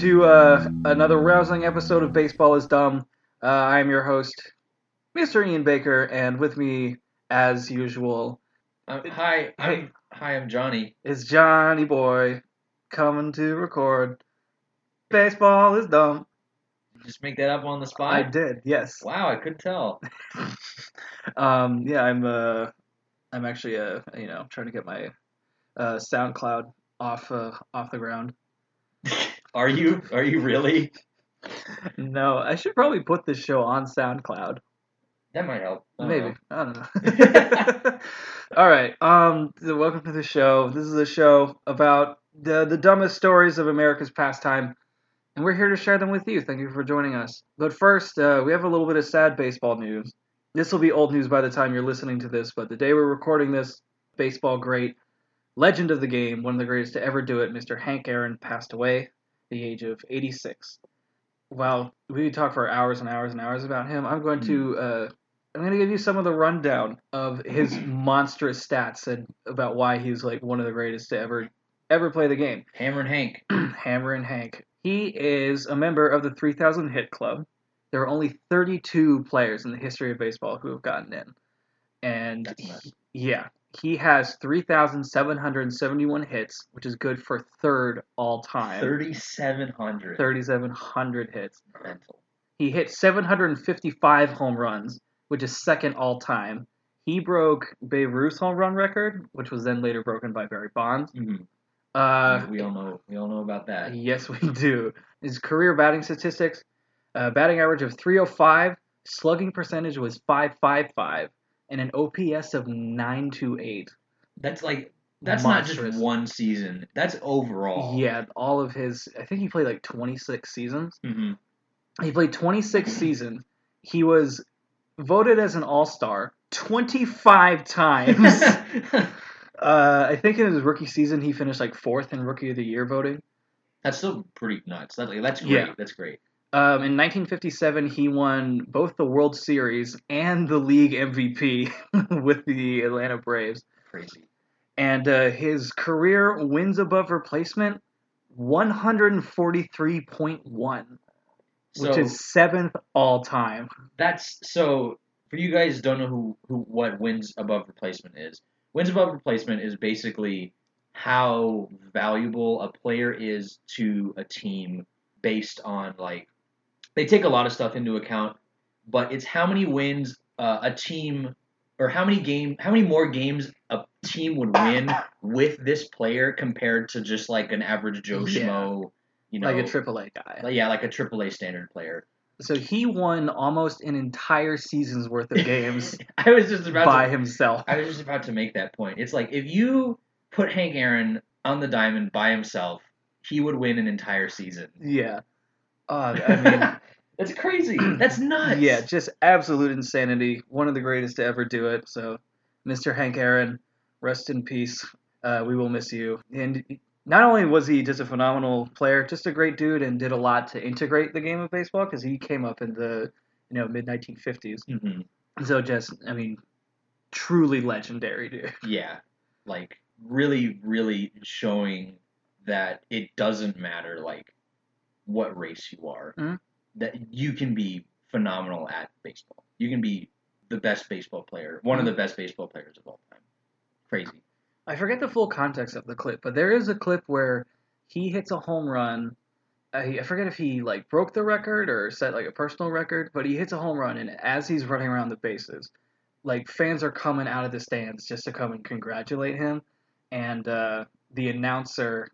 to uh, another rousing episode of Baseball is Dumb. Uh, I am your host, Mr. Ian Baker, and with me, as usual, Um, hi, Hey. I'm hi, I'm Johnny. It's Johnny Boy coming to record. Baseball is dumb. Just make that up on the spot. I did, yes. Wow, I couldn't tell. Um, yeah, I'm uh, I'm actually uh, you know, trying to get my uh, SoundCloud off uh, off the ground. Are you? Are you really? No, I should probably put this show on SoundCloud. That might help. I don't Maybe. know. I don't know. All right. Um. so welcome to the show. This is a show about the the dumbest stories of America's pastime, and we're here to share them with you. Thank you for joining us. But first, uh, we have a little bit of sad baseball news. This will be old news by the time you're listening to this, but the day we're recording this, baseball great, legend of the game, one of the greatest to ever do it, Mr. Hank Aaron, passed away the age of 86. While we could talk for hours and hours and hours about him, I'm going to uh, I'm going to give you some of the rundown of his monstrous stats and about why he's like one of the greatest to ever ever play the game. Hammerin' Hank. Hammerin' Hank. He is a member of the 3000 Hit Club. There are only 32 players in the history of baseball who have gotten in. And he- yeah, he has 3,771 hits, which is good for third all time. Thirty-seven hundred. 3,700 hits. Mental. He hit 755 home runs, which is second all time. He broke Babe Ruth's home run record, which was then later broken by Barry Bonds. Mhm. Uh, we all know. We all know about that. yes, we do. His career batting statistics: uh, batting average of 305, slugging percentage was 555, and an OPS of 928. That's like. That's not just one season. That's overall. Yeah, all of his. I think he played like 26 seasons. hmm He played 26 seasons. He was voted as an All Star 25 times. uh, I think in his rookie season he finished like fourth in Rookie of the Year voting. that's still pretty nuts. That, like, that's great. Yeah. That's great. Um, in 1957, he won both the World Series and the league MVP with the Atlanta Braves. Crazy. And uh, his career wins above replacement 143.1, which So- is seventh all time. that's so for you guys who don't know who, who what wins above replacement is wins above replacement is basically how valuable a player is to a team based on like they take a lot of stuff into account but it's how many wins uh, a team or how many game how many more games a team would win with this player compared to just like an average joe Yeah. schmo you know like a AAA guy. like- yeah like a AAA standard player So he won almost an entire season's worth of games i was just about to by himself. I was just about to make that point. It's like if you put Hank Aaron on the diamond by himself, he would win an entire season. Yeah. Uh, I mean, that's crazy. That's nuts. yeah, just absolute insanity. One of the greatest to ever do it. So, Mr. Hank Aaron, rest in peace. Uh, we will miss you. And not only was he just a phenomenal player, just a great dude, and did a lot to integrate the game of baseball because he came up in the you know mid 1950s. hmm So just, I mean, truly legendary dude. Yeah. Like really, really showing that it doesn't matter like what race you are. Mhm. That you can be phenomenal at baseball. You can be the best baseball player, one of the best baseball players of all time. Crazy. I forget the full context of the clip, but there is a clip where he hits a home run. I, I forget if he like broke the record or set like a personal record, but he hits a home run, and as he's running around the bases, like fans are coming out of the stands just to come and congratulate him, and uh, the announcer.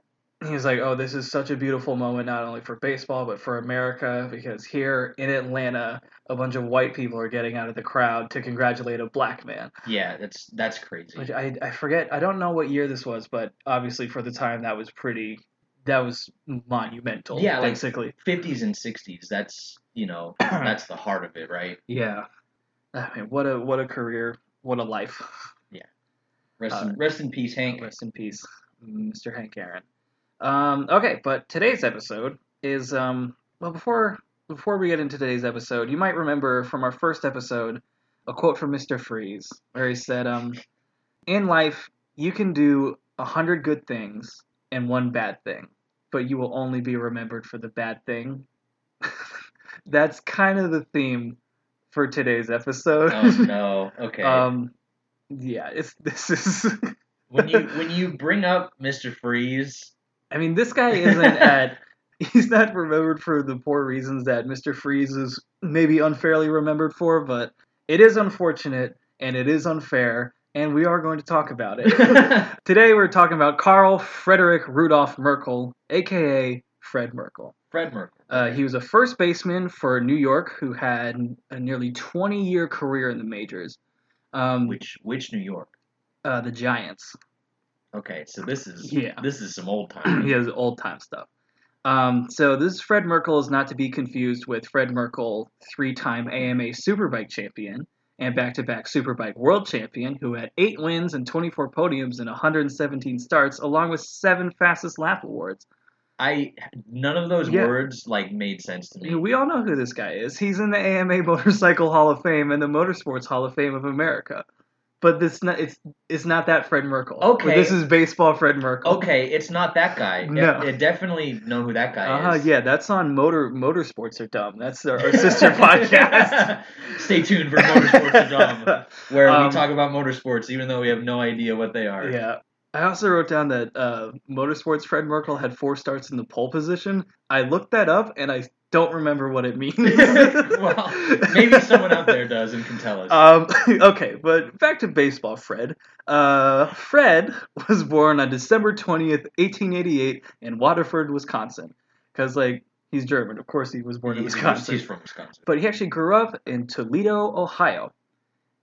He's like, "Oh, this is such a beautiful moment, not only for baseball but for America, because here in Atlanta, a bunch of white people are getting out of the crowd to congratulate a black man." Yeah, that's that's crazy. Which I, I forget. I don't know what year this was, but obviously for the time that was pretty. That was monumental. Yeah, basically. 50s and 60s. That's you know that's the heart of it, right? Yeah. I mean, what a what a career. What a life. Yeah. Rest Uh, rest in peace, Hank. Rest in peace, Mr. Hank Aaron. Um, okay, but today's episode is um well before before we get into today's episode, you might remember from our first episode a quote from Mr. Freeze where he said, um, in life you can do a hundred good things and one bad thing, but you will only be remembered for the bad thing. That's kind of the theme for today's episode. Oh no. Okay. um, yeah, it's this is. when you when you bring up Mr. Freeze, I mean, this guy isn't at. He's not remembered for the poor reasons that Mr. Freeze is maybe unfairly remembered for, but it is unfortunate and it is unfair, and we are going to talk about it. Today we're talking about Carl Frederick Rudolph Merkle, aka Fred Merkle. Fred Merkle. Uh, he was a first baseman for New York who had a nearly 20 year career in the majors. Um, Which which New York? uh, the Giants. Okay, so this is Yeah. this is some old time. he has old time stuff. Um, so this Fred Merkle is not to be confused with Fred Merkel, three-time AMA Superbike champion and back-to-back Superbike world champion, who had eight wins and 24 podiums in 117 starts, along with seven fastest lap awards. I none of those Yeah. words like made sense to me. we all know who this guy is. He's in the AMA Motorcycle Hall of Fame and the Motorsports Hall of Fame of America. But this not it's it's not that Fred Merkel. Okay. This is baseball Fred Merkle. Okay, it's not that guy. No. I, I definitely know who that guy Uh, is. yeah, that's on Motor Motorsports are dumb. That's our, our sister podcast. Stay tuned for Motorsports are Dumb, where Um, we talk about motorsports even though we have no idea what they are. Yeah. I also wrote down that uh, Motorsports Fred Merkel had four starts in the pole position. I looked that up and I don't remember what it means. well, maybe someone out there does and can tell us. Um, okay, but back to baseball, Fred. Uh, Fred was born on December 20th, 1888, in Waterford, Wisconsin. Because, like, he's German. Of course, he was born in he's, Wisconsin. he's from Wisconsin. but he actually grew up in Toledo, Ohio.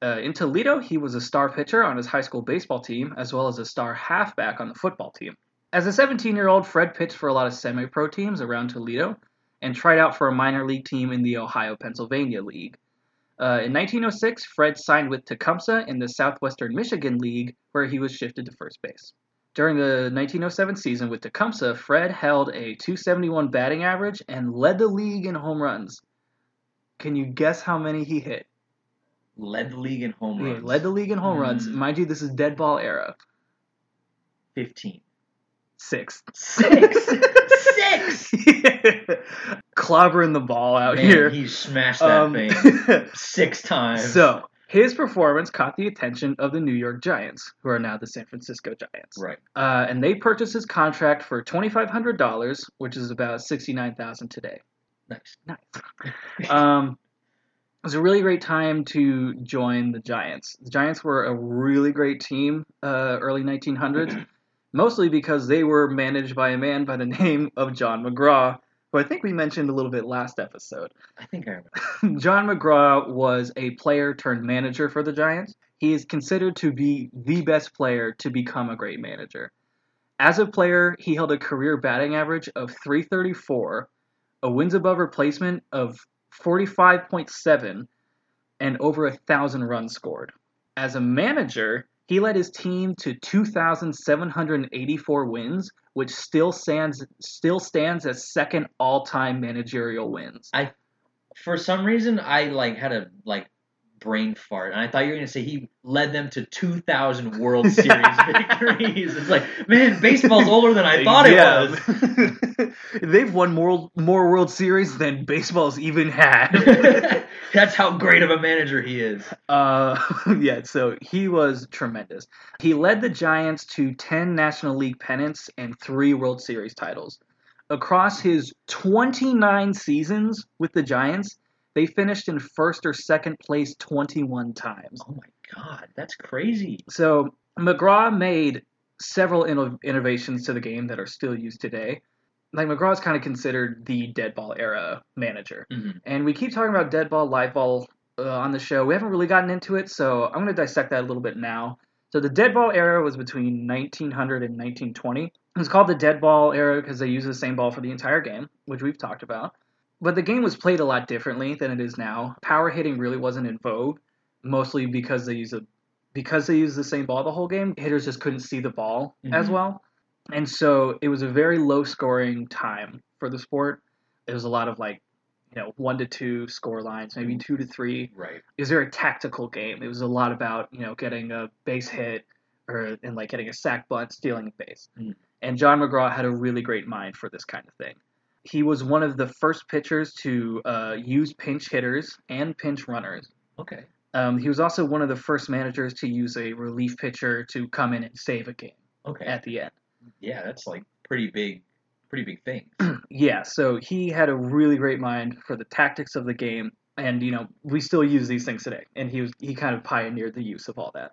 Uh, in Toledo, he was a star pitcher on his high school baseball team, as well as a star halfback on the football team. As a 17 year old, Fred pitched for a lot of semi pro teams around Toledo and tried out for a minor league team in the Ohio Pennsylvania League. Uh, in 1906, Fred signed with Tecumseh in the Southwestern Michigan League, where he was shifted to first base. During the 1907 season with Tecumseh, Fred held a 271 batting average and led the league in home runs. Can you guess how many he hit? Led the league in home runs. led the league in home runs. Mm. Mind you, this is dead ball era. 15. Six. Six. Six. Clobbering the ball out Man, here. he smashed that Um, thing six times. so, his performance caught the attention of the New York Giants, who are now the San Francisco Giants. right. Uh, and they purchased his contract for $2,500, which is about 69000 today. Nice. Nice. Um, it was a really great time to join the Giants. The Giants were a really great team, uh, early 1900s, mostly because they were managed by a man by the name of John McGraw, who I think we mentioned a little bit last episode. I think I remember. John McGraw was a player turned manager for the Giants. He is considered to be the best player to become a great manager. As a player, he held a career batting average of 334, a wins above replacement of 45.7, and over a thousand runs scored. As a manager, he led his team to 2,784 wins, which still stands still stands as second all-time managerial wins. I, for some reason, I like had a like brain fart, and I thought you were gonna say he led them to 2,000 World Series victories. It's like, man, baseball's older than I thought it was. They've won more more World Series than baseball's even had. That's how great of a manager he is. uh, yeah, so he was tremendous. He led the Giants to 10 National League pennants and 3 World Series titles. Across his 29 seasons with the Giants, they finished in first or second place 21 times. Oh my god, that's crazy. So McGraw made several inno- innovations to the game that are still used today. Like McGraw is kind of considered the dead ball era manager, Mhm. and we keep talking about dead ball, live ball uh, on the show. We haven't really gotten into it, so I'm going to dissect that a little bit now. So the dead ball era was between 1900 and 1920. It was called the dead ball era because they used the same ball for the entire game, which we've talked about. But the game was played a lot differently than it is now. Power hitting really wasn't in vogue, mostly because they use a because they used the same ball the whole game. Hitters just couldn't see the ball as Mhm. well, and so it was a very low scoring time for the sport. It was a lot of like, you know, one to two score lines, maybe two to three. Right. It was a very tactical game. It was a lot about you know getting a base hit or and like getting a sack bunt, stealing a base. Mm. And John McGraw had a really great mind for this kind of thing. He was one of the first pitchers to uh, use pinch hitters and pinch runners. Okay. Um, he was also one of the first managers to use a relief pitcher to come in and save a game Okay. at the end. Yeah, that's like pretty big, pretty big thing. Yeah, so he had a really great mind for the tactics of the game, and you know we still use these things today. And he was he kind of pioneered the use of all that.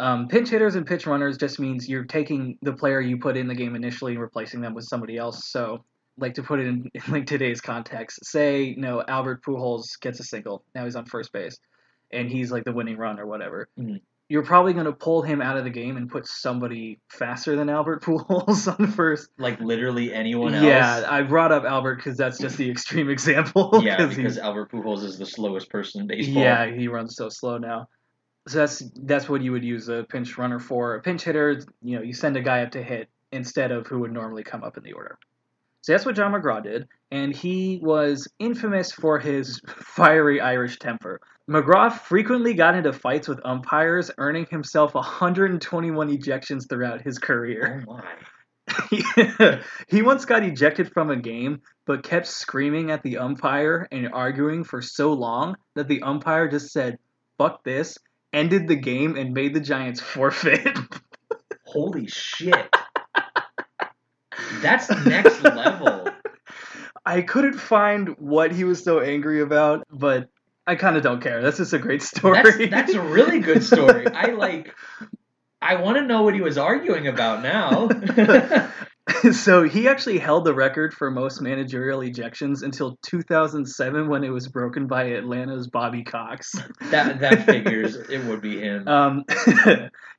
Um, pinch hitters and pitch runners just means you're taking the player you put in the game initially and replacing them with somebody else. So, like to put it in, in like today's context, say you know Albert Pujols gets a single, now he's on first base, and he's like the winning run or whatever. Mhm. You're probably going to pull him out of the game and put somebody faster than Albert Pujols on first. Like literally anyone else. Yeah, I brought up Albert because that's just the extreme example. Yeah, because Albert Pujols is the slowest person in baseball. yeah, he runs so slow now. So that's that's what you would use a pinch runner for. A pinch hitter, you know, you send a guy up to hit instead of who would normally come up in the order. So that's what John McGraw did, and he was infamous for his fiery Irish temper. McGraw frequently got into fights with umpires, earning himself 121 ejections throughout his career. Oh he once got ejected from a game, but kept screaming at the umpire and arguing for so long that the umpire just said, fuck this, ended the game, and made the Giants forfeit. Holy shit. That's next level. I couldn't find what he was so angry about, but I kind of don't care. That's just a great story. That's that's a really good story. I like. I want to know what he was arguing about now. so he actually held the record for most managerial ejections until 2007 when it was broken by Atlanta's Bobby Cox. that that figures. It would be him. Um,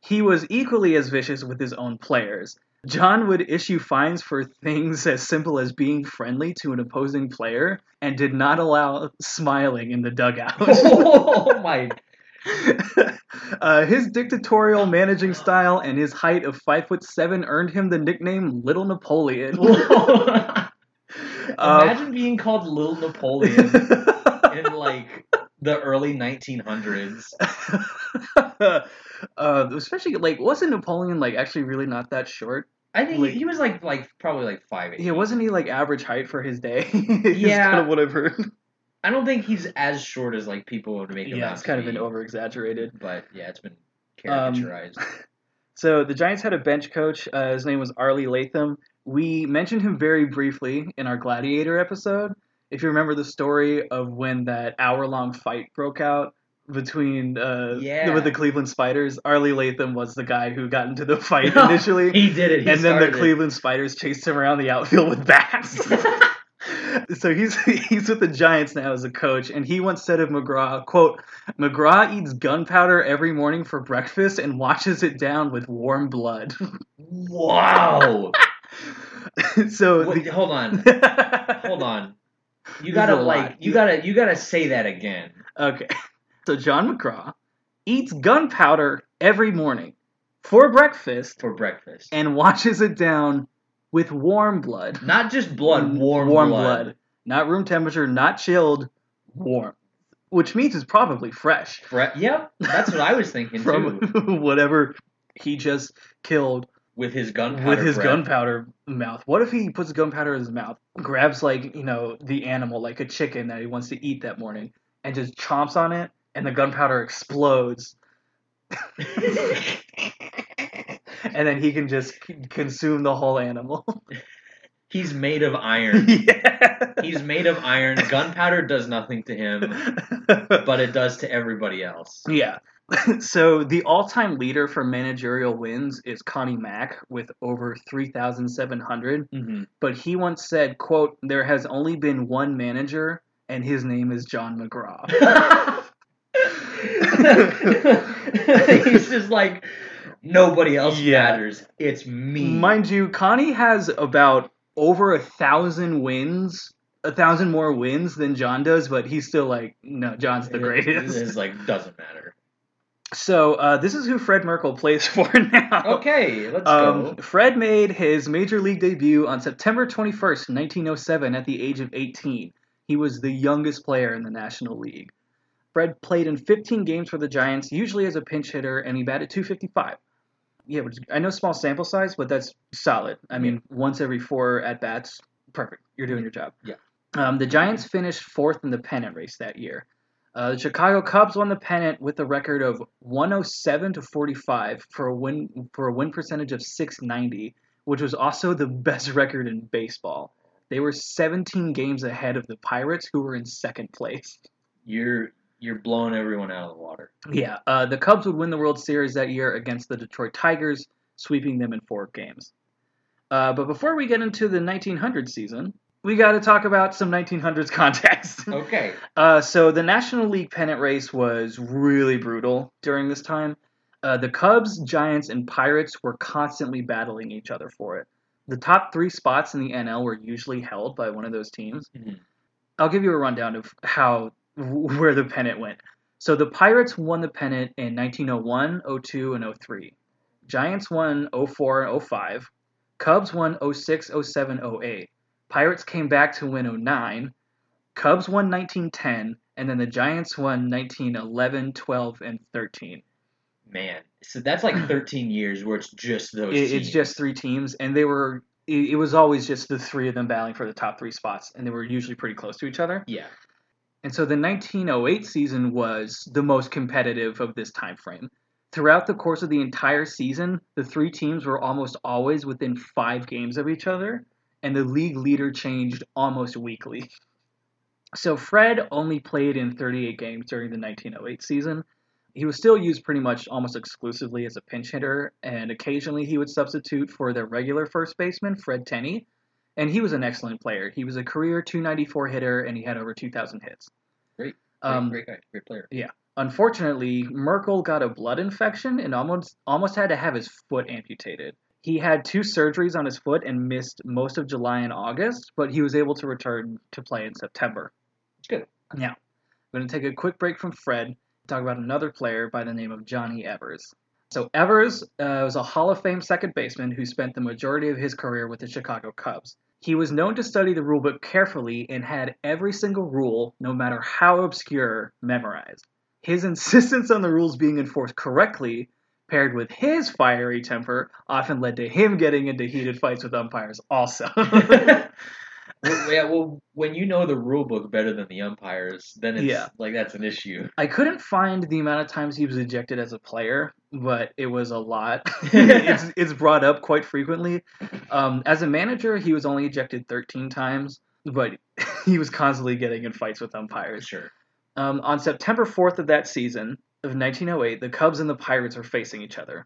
he was equally as vicious with his own players. John would issue fines for things as simple as being friendly to an opposing player and did not allow smiling in the dugout. oh my. uh, his dictatorial managing style and his height of five foot seven earned him the nickname Little Napoleon. Um, Imagine being called Little Napoleon in like the early 1900s. Uh, especially like wasn't Napoleon like actually really not that short? I think Like- he was like like probably like five eight. Yeah, wasn't he like average height for his day? Yeah. kind of what I've heard. I don't think he's as short as like people would make him Yeah, out it's kind of been over exaggerated. But yeah, it's been Um. So the Giants had a bench coach. Uh, his name was Arlie Latham. We mentioned him very briefly in our Gladiator episode. If you remember the story of when that hour-long fight broke out between uh, Yeah. with the Cleveland Spiders, Arlie Latham was the guy who got into the fight initially. he did it. He and then the it. Cleveland Spiders chased him around the outfield with bats. so he's he's with the Giants now as a coach, and he once said of McGraw, "quote McGraw eats gunpowder every morning for breakfast and washes it down with warm blood." Wow. so Wait, hold on. Hold on. You gotta like lot. you gotta you gotta say that again. okay, so John McGraw eats gunpowder every morning for breakfast For breakfast. and washes it down with warm blood. Not just blood, warm, warm blood. Not room temperature, not chilled, warm. Which means it's probably fresh Fre- yep, that's what I was thinking from too. whatever he just killed With his gunpowder. with his gunpowder mouth. What if he puts gunpowder in his mouth, grabs like, you know, the animal, like a chicken that he wants to eat that morning, and just chomps on it, and the gunpowder explodes, and then he can just consume the whole animal. He's made of iron. yeah. He's made of iron. Gunpowder does nothing to him, but it does to everybody else. Yeah. so the all-time leader for managerial wins is Connie Mack with over 3,700. hmm But he once said, "quote There has only been one manager, and his name is John McGraw." He's just like nobody else Yeah. matters. It's me. Mind you, Connie has about over a thousand wins, a thousand more wins than John does, but he's still like, no, John's the It- greatest. It is like doesn't matter. So uh, this is who Fred Merkle plays for now. Okay, let's Um, go. Fred made his major league debut on September 21st, 1907, at the age of 18. He was the youngest player in the National League. Fred played in 15 games for the Giants, usually as a pinch hitter, and he batted 255. yeah, which, I know small sample size, but that's solid. I mean, once every four at bats, perfect. You're doing your job. Yeah. Um, the Giants finished fourth in the pennant race that year. Uh, the Chicago Cubs won the pennant with a record of 107 to 45 for a win for a win percentage of 690, which was also the best record in baseball. They were 17 games ahead of the Pirates, who were in second place. You're you're blowing everyone out of the water. Yeah, uh, the Cubs would win the World Series that year against the Detroit Tigers, sweeping them in four games. Uh, but before we get into the 1900 season, we got to talk about some 1900s context. Okay. Uh, so the National League pennant race was really brutal during this time. Uh, the Cubs, Giants, and Pirates were constantly battling each other for it. The top three spots in the NL were usually held by one of those teams. Mhm. I'll give you a rundown of how where the pennant went. So the Pirates won the pennant in 1901, 02, and 03. Giants won 04 and 05. Cubs won 06, 07, 08. Pirates came back to win 09. Cubs won 1910, and then the Giants won 1911, 12, and 13. Man, so that's like 13 years where it's just those. It, it's just three teams, and they were. It, it was always just the three of them battling for the top three spots, and they were usually pretty close to each other. yeah. And so the 1908 season was the most competitive of this time frame. Throughout the course of the entire season, the three teams were almost always within five games of each other, and the league leader changed almost weekly. So Fred only played in 38 games during the 1908 season. He was still used pretty much almost exclusively as a pinch hitter, and occasionally he would substitute for their regular first baseman, Fred Tenney, and he was an excellent player. He was a career 294 hitter, and he had over 2,000 hits. Great. Um, great, great guy. Great player. Yeah. Unfortunately, Merkle got a blood infection and almost almost had to have his foot amputated. He had two surgeries on his foot and missed most of July and August, but he was able to return to play in September. It's good. Now, I'm going to take a quick break from Fred, to talk about another player by the name of Johnny Evers. So Evers uh, was a Hall of Fame second baseman who spent the majority of his career with the Chicago Cubs. He was known to study the rulebook carefully and had every single rule, no matter how obscure, memorized. His insistence on the rules being enforced correctly, paired with his fiery temper, often led to him getting into heated fights with umpires also. Well, yeah, well, when you know the rule book better than the umpires, then it's Yeah. like that's an issue. I couldn't find the amount of times he was ejected as a player, but it was a lot. it's, it's brought up quite frequently. Um, as a manager, he was only ejected 13 times, but he was constantly getting in fights with umpires. Sure. Um, on September 4th of that season of 1908, the Cubs and the Pirates were facing each other.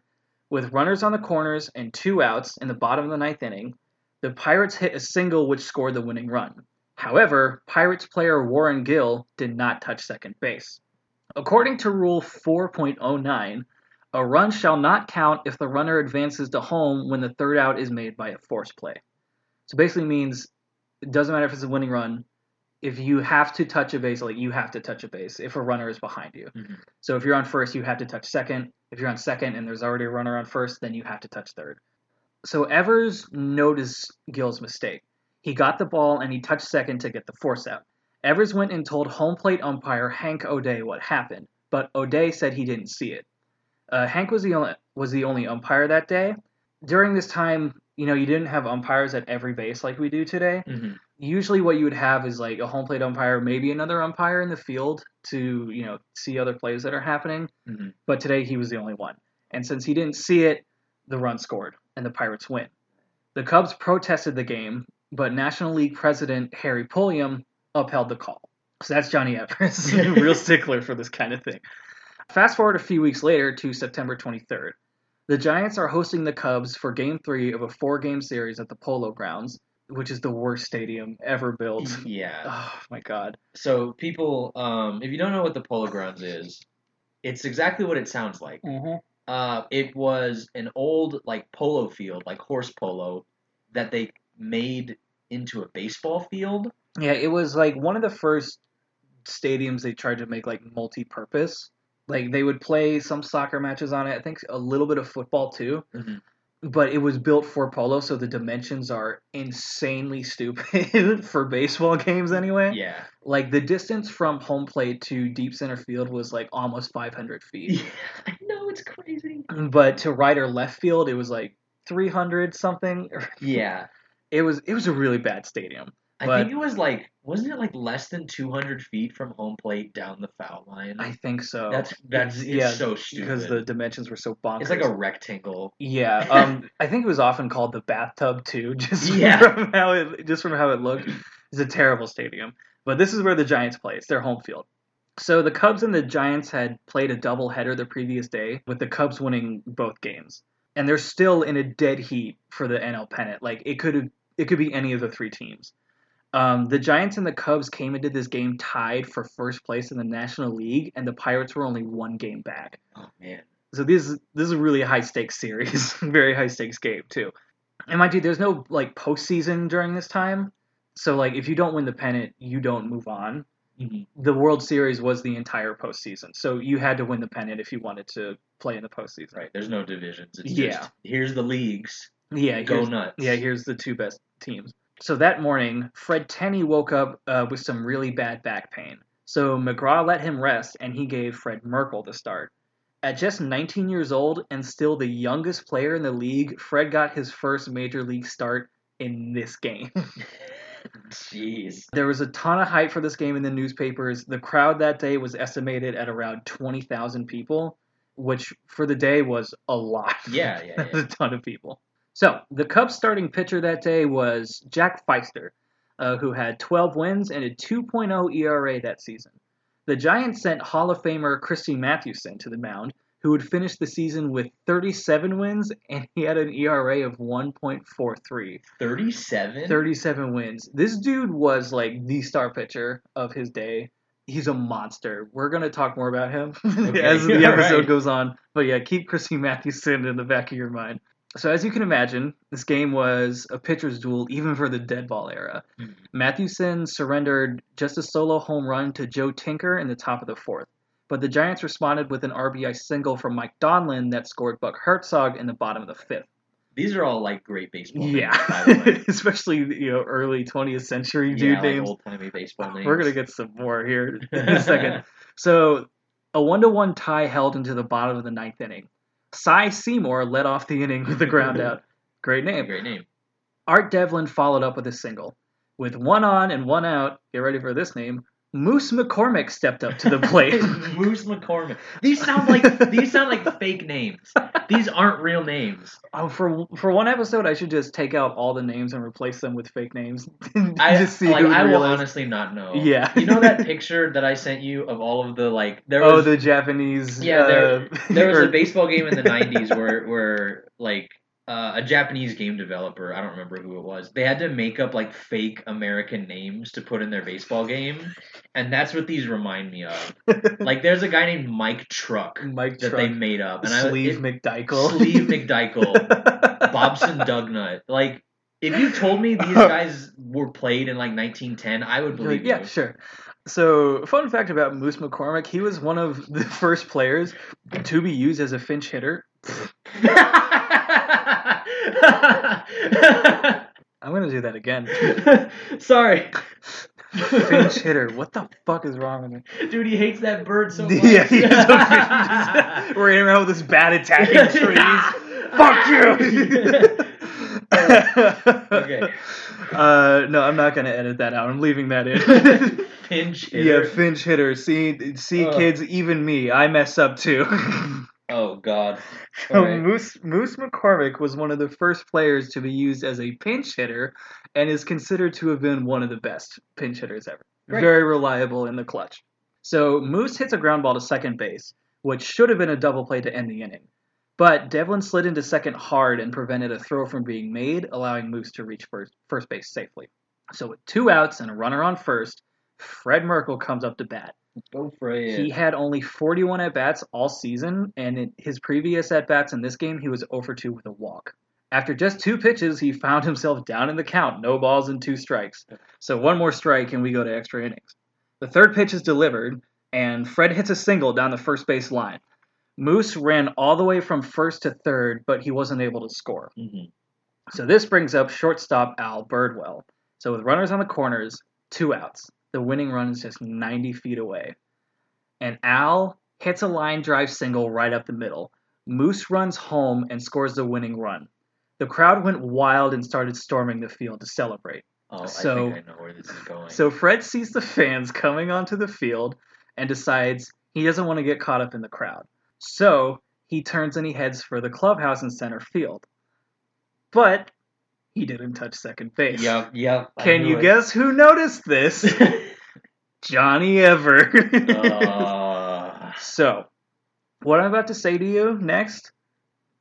With runners on the corners and two outs in the bottom of the ninth inning, the Pirates hit a single which scored the winning run. However, Pirates player Warren Gill did not touch second base. According to Rule 4.09, a run shall not count if the runner advances to home when the third out is made by a force play. So basically means it doesn't matter if it's a winning run. If you have to touch a base, like you have to touch a base if a runner is behind you. Mhm. So if you're on first, you have to touch second. If you're on second and there's already a runner on first, then you have to touch third. So Evers noticed Gill's mistake. He got the ball and he touched second to get the force out. Evers went and told home plate umpire Hank O'Day what happened, but O'Day said he didn't see it. Uh, Hank was the only was the only umpire that day. During this time, you know, you didn't have umpires at every base like we do today. hmm Usually, what you would have is like a home plate umpire, maybe another umpire in the field to you know see other plays that are happening. hmm But today he was the only one, and since he didn't see it, the run scored and the Pirates win. The Cubs protested the game, but National League President Harry Pulliam upheld the call. So that's Johnny Evers, real stickler for this kind of thing. Fast forward a few weeks later to September 23rd. The Giants are hosting the Cubs for Game 3 of a four game series at the Polo Grounds, which is the worst stadium ever built. Yeah. Oh my god. So people, um, if you don't know what the Polo Grounds is, it's exactly what it sounds like. Mm-hmm. Uh, it was an old like polo field, like horse polo, that they made into a baseball field. Yeah, it was like one of the first stadiums they tried to make like multi-purpose. Like they would play some soccer matches on it. I think a little bit of football too. Mhm. But it was built for polo, so the dimensions are insanely stupid for baseball games anyway. Yeah. Like the distance from home plate to deep center field was like almost 500 feet. Yeah, I know it's crazy. but to right or left field, it was like 300 something. Yeah, It was it was a really bad stadium. I But- think it was like, wasn't it like less than 200 feet from home plate down the foul line? I think so. that's that's it's yeah, so stupid. because the dimensions were so bonkers. it's like a rectangle. Yeah, um, I think it was often called the bathtub too, just Yeah. from how it just from how it looked. It's a terrible stadium, but this is where the Giants play. It's their home field. So the Cubs and the Giants had played a doubleheader the previous day, with the Cubs winning both games, and they're still in a dead heat for the NL pennant. Like it could it could be any of the three teams. Um, the Giants and the Cubs came into this game tied for first place in the National League, and the Pirates were only one game back. Oh man. So this is this is a really a high stakes series, very high stakes game too. And mind you, there's no like postseason during this time. So like if you don't win the pennant, you don't move on. Mhm. The World Series was the entire postseason, so you had to win the pennant if you wanted to play in the postseason. Right. There's no divisions. It's Yeah. just here's the leagues. Yeah, Go nuts. yeah. Here's the two best teams. So that morning, Fred Tenney woke up uh, with some really bad back pain. So McGraw let him rest, and he gave Fred Merkle the start. At just 19 years old and still the youngest player in the league, Fred got his first major league start in this game. Jeez. there was a ton of hype for this game in the newspapers. The crowd that day was estimated at around 20,000 people, which for the day was a lot. Yeah, yeah, yeah. a ton of people. So the Cubs starting pitcher that day was Jack Pfiester, uh, who had 12 wins and a 2.0 ERA that season. The Giants sent Hall of Famer Christy Mathewson to the mound, who would finish the season with 37 wins and he had an ERA of 1.43. 37. 37 wins. This dude was like the star pitcher of his day. He's a monster. We're gonna talk more about him Okay, as the episode right. goes on. But yeah, keep Christy Mathewson in the back of your mind. So as you can imagine, this game was a pitcher's duel even for the dead ball era. Mhm. Mathewson surrendered just a solo home run to Joe Tinker in the top of the fourth. But the Giants responded with an RBI single from Mike Donlin that scored Buck Herzog in the bottom of the fifth. These are all like great baseball names, by Yeah, the way. especially you know early 20th century dude yeah, like names. old timey baseball names. We're gonna get some more here in a second. So a one-to-one tie held into the bottom of the ninth inning. Cy Seymour led off the inning with the ground out. Great name. Great name. Art Devlin followed up with a single. With one on and one out, get ready for this name. Moose McCormick stepped up to the plate. Moose McCormick. These sound like these sound like fake names. These aren't real names. oh, for for one episode, I should just take out all the names and replace them with fake names. I just see like. I will realize. honestly not know. Yeah. You know that picture that I sent you of all of the like. There Oh, the Japanese. Yeah, there- uh, there was or- a baseball game in the '90s where where like uh, a Japanese game developer, I don't remember who it was, they had to make up like fake American names to put in their baseball game, and that's what these remind me of. Like, there's a guy named Mike Truck Mike that Truck, they made up, and I Sleeve it, McDykel, Sleeve McDykel, Bobson Dugnut. Like, if you told me these guys were played in like 1910, I would like, believe yeah, you. sure. So, fun fact about Moose McCormick: he was one of the first players to be used as a Finch hitter. I'm gonna do that again. Sorry. Finch hitter. What the fuck is wrong with me? Dude, he hates that bird so much. Yeah, he's a Finch. We're around with this bad attacking trees. Fuck you. Okay. Uh, no, I'm not gonna edit that out. I'm leaving that in. Finch hitter. yeah. Finch hitter. See, see, Ugh. kids, even me, I mess up too. Oh God. So Alright. Moose Moose McCormick was one of the first players to be used as a pinch hitter, and is considered to have been one of the best pinch hitters ever. Great. Very reliable in the clutch. So Moose hits a ground ball to second base, which should have been a double play to end the inning. But Devlin slid into second hard and prevented a throw from being made, allowing Moose to reach first, first base safely. So with two outs and a runner on first, Fred Merkle comes up to bat. Go for it. He had only 41 at bats all season, and in his previous at bats in this game, he was 0 for 2 with a walk. After just two pitches, he found himself down in the count, no balls and two strikes. So one more strike, and we go to extra innings. The third pitch is delivered, and Fred hits a single down the first base line. Moose ran all the way from first to third, but he wasn't able to score. Mhm. So this brings up shortstop Al Bridwell. So with runners on the corners, two outs. The winning run is just 90 feet away. And Al hits a line drive single right up the middle. Moose runs home and scores the winning run. The crowd went wild and started storming the field to celebrate. Oh, So- I think I know where this is going. So Fred sees the fans coming onto the field and decides he doesn't want to get caught up in the crowd. So he turns and he heads for the clubhouse in center field. But he didn't touch second base. yep, yep. Can you it. guess who noticed this? Johnny Ever. uh, so, what I'm about to say to you next,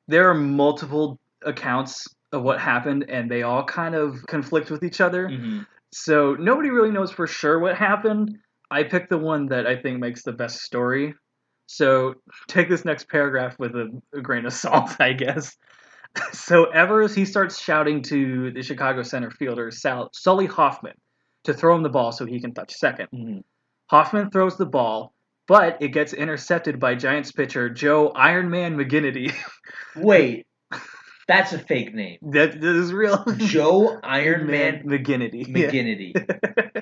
there are multiple accounts of what happened, and they all kind of conflict with each other. mhm. So nobody really knows for sure what happened. I picked the one that I think makes the best story. So take this next paragraph with a, a grain of salt, I guess. So Evers he starts shouting to the Chicago center fielder Sal, Solly Hofman to throw him the ball so he can touch second. Mhm. Hofman throws the ball, but it gets intercepted by Giants pitcher Joe Iron Man McGinnity. Wait, that's a fake name. that, that is real. Joe Iron Man McGinnity. Yeah.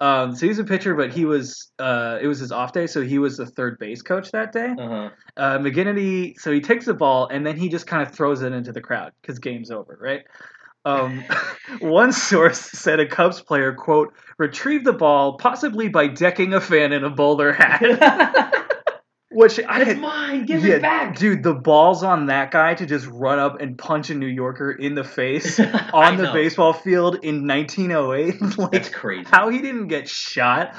Um, so he's a pitcher, but he was uh, it was his off day, so he was the third base coach that day. Uh-huh. Uh, McGinnity, so he takes the ball and then he just kind of throws it into the crowd because game's over, right? Um, one source said a Cubs player quote retrieved the ball possibly by decking a fan in a bowler hat, which I It's mine. Give yeah, it back. dude. The balls on that guy to just run up and punch a New Yorker in the face on the know. baseball field in 1908. like, That's crazy. how he didn't get shot.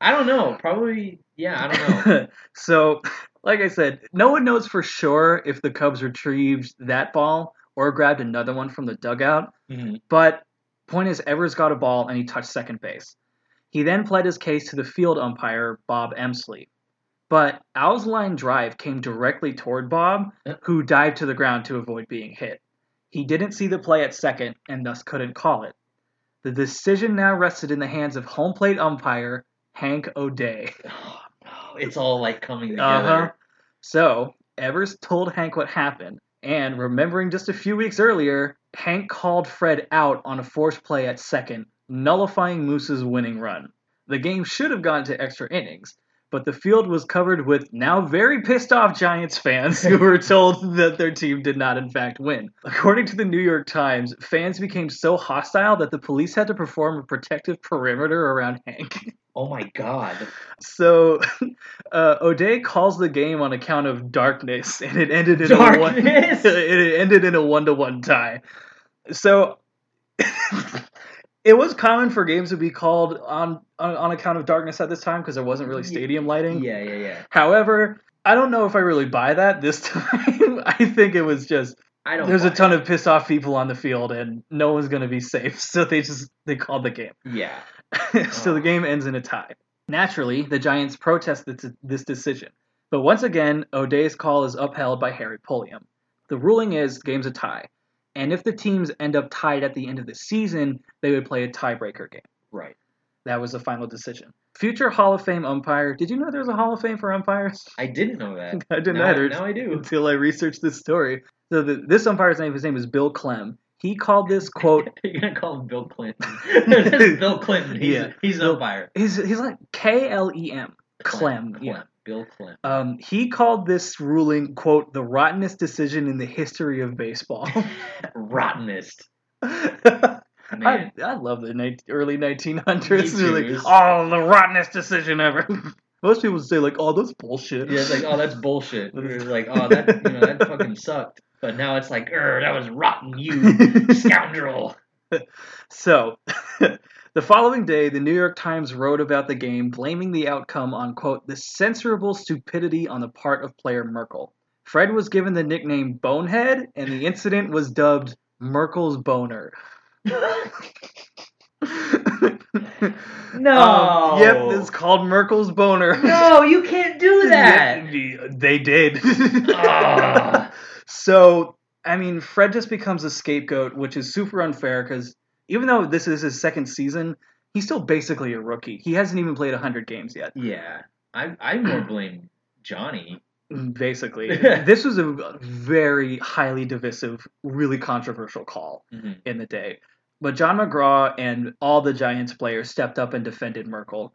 I don't know. Probably. Yeah, I don't know. so, like I said, no one knows for sure if the Cubs retrieved that ball or grabbed another one from the dugout. Mhm. But point is, Evers got a ball and he touched second base. He then pled his case to the field umpire, Bob Emslie. But Al's line drive came directly toward Bob, who dived to the ground to avoid being hit. He didn't see the play at second and thus couldn't call it. The decision now rested in the hands of home plate umpire Hank O'Day. Oh, no. It's all like coming together. Uh-huh. So Evers told Hank what happened, and remembering just a few weeks earlier, Hank called Fred out on a forced play at second, nullifying Moose's winning run. The game should have gone to extra innings, but the field was covered with now very pissed off Giants fans who were told that their team did not, in fact, win. According to the New York Times, fans became so hostile that the police had to perform a protective perimeter around Hank. Oh my god. So, uh, O'Day calls the game on account of darkness, and it ended in a one. Darkness? it ended in a one-to-one tie. So, it was common for games to be called on on, on account of darkness at this time because there wasn't really stadium lighting. Yeah, yeah, yeah. However, I don't know if I really buy that this time. I think it was just I don't. there's a ton it. of pissed off people on the field, and no one's gonna be safe, so they just they called the game. Yeah. so the oh. game ends in a tie. Naturally, the Giants protest this, this decision, but once again, O'Day's call is upheld by Harry Pulliam. The ruling is game's a tie, and if the teams end up tied at the end of the season, they would play a tiebreaker game. Right. That was the final decision. Future Hall of Fame umpire. Did you know there's a Hall of Fame for umpires? I didn't know that. I didn't now, either Now I do. until I researched this story. So the, this umpire's name, his name is Bill Klem. He called this quote. You're gonna call him Bill Clinton. Bill Clinton. He's, Yeah. he's an umpire. He's he's like K L E M. Klem. Klem. Yeah. Bill Clinton. Um, he called this ruling, quote, the rottenest decision in the history of baseball. Rottenest. I, I love the ni- early 1900s. Me They're like, oh, the rottenest decision ever. Most people say, like, oh, that's bullshit. Yeah, it's like, oh, that's bullshit. Like, oh, that you know, that fucking sucked. But now it's like, er, that was rotten, you scoundrel. So, the following day, the New York Times wrote about the game, blaming the outcome on, quote, the censorable stupidity on the part of player Merkle. Fred was given the nickname Bonehead, and the incident was dubbed Merkle's Boner. No. Um, yep, it's called Merkle's Boner. no, you can't do that. They, they did. Ah. so, I mean, Fred just becomes a scapegoat, which is super unfair because even though this is his second season, he's still basically a rookie. He hasn't even played 100 games yet, Yeah, I I more blame Johnny. basically. this was a very highly divisive, really controversial call Mhm. in the day. But John McGraw and all the Giants players stepped up and defended Merkle.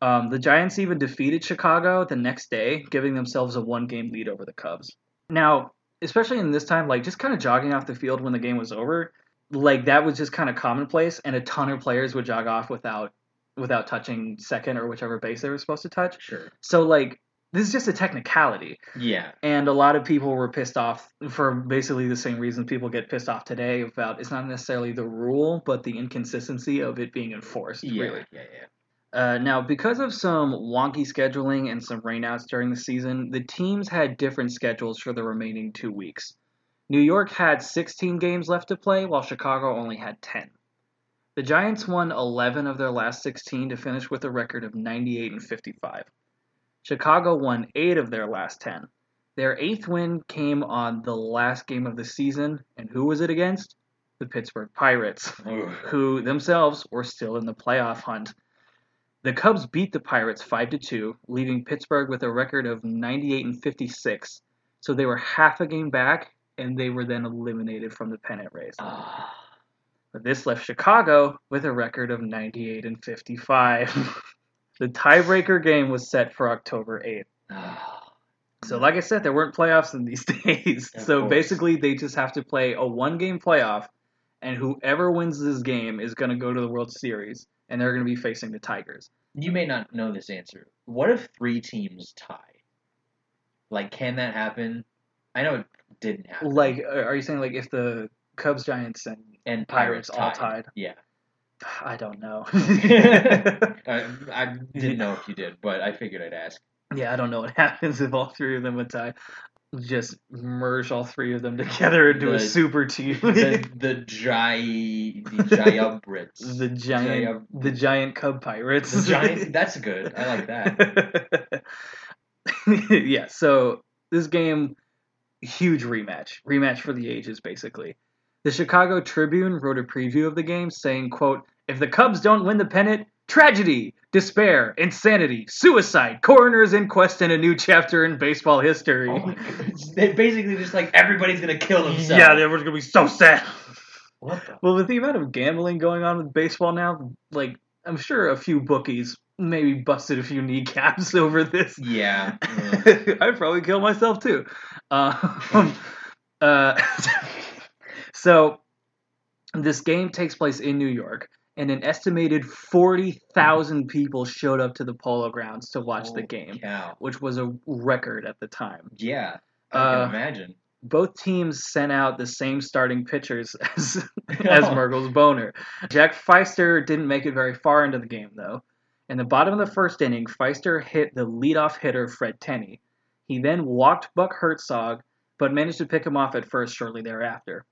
Um, the Giants even defeated Chicago the next day, giving themselves a one game lead over the Cubs. Now, especially in this time, like just kind of jogging off the field when the game was over, like that was just kind of commonplace, and a ton of players would jog off without without touching second or whichever base they were supposed to touch. Sure. So like this is just a technicality, Yeah. and a lot of people were pissed off for basically the same reason people get pissed off today about it's not necessarily the rule, but the inconsistency of it being enforced. Yeah. Really. Yeah. Yeah. Uh, now, because of some wonky scheduling and some rainouts during the season, the teams had different schedules for the remaining two weeks. New York had 16 games left to play, while Chicago only had 10. The Giants won 11 of their last 16 to finish with a record of 98 and 55. Chicago won 8 of their last 10. Their eighth win came on the last game of the season, and who was it against? The Pittsburgh Pirates who themselves were still in the playoff hunt. The Cubs beat the Pirates 5 to 2, leaving Pittsburgh with a record of 98 and 56. So they were half a game back and they were then eliminated from the pennant race. Ah. But this left Chicago with a record of 98 and 55. the tiebreaker game was set for October 8th. Ah. So, like I said, there weren't playoffs in these days. Of so course. basically, they just have to play a one game playoff, and whoever wins this game is going to go to the World Series, and they're going to be facing the Tigers. You may not know this answer. What if three teams tie? Like, can that happen? I know it didn't happen. Like, are you saying like if the Cubs, Giants, and and Pirates Pirates, all tied? Yeah. I don't know. I, I didn't know if you did, but I figured I'd ask. yeah, I don't know what happens if all three of them would tie. Just merge all three of them together into a super team. The the Gi the Giants. the giant, the giant Cub Pirates. The giant. That's good. I like that. yeah, so this game, huge rematch. Rematch for the ages, basically. The Chicago Tribune wrote a preview of the game saying, quote, if the Cubs don't win the pennant, tragedy, despair, insanity, suicide, coroner's inquest, and a new chapter in baseball history. Oh. They basically just like everybody's gonna kill themselves. yeah, going to be so sad. What the? Well, with the amount of gambling going on with baseball now, like, I'm sure a few bookies maybe busted a few kneecaps over this. Yeah. Ugh. I'd probably kill myself too. Um, uh, so, this game takes place in New York, and an estimated 40,000 people showed up to the Polo Grounds to watch the game, Cow. which was a record at the time. Yeah. I Uh, can imagine. Both teams sent out the same starting pitchers as as Merkle's boner. Jack Pfiester didn't make it very far into the game, though. In the bottom of the first inning, Pfiester hit the leadoff hitter Fred Tenney. He then walked Buck Herzog, but managed to pick him off at first shortly thereafter.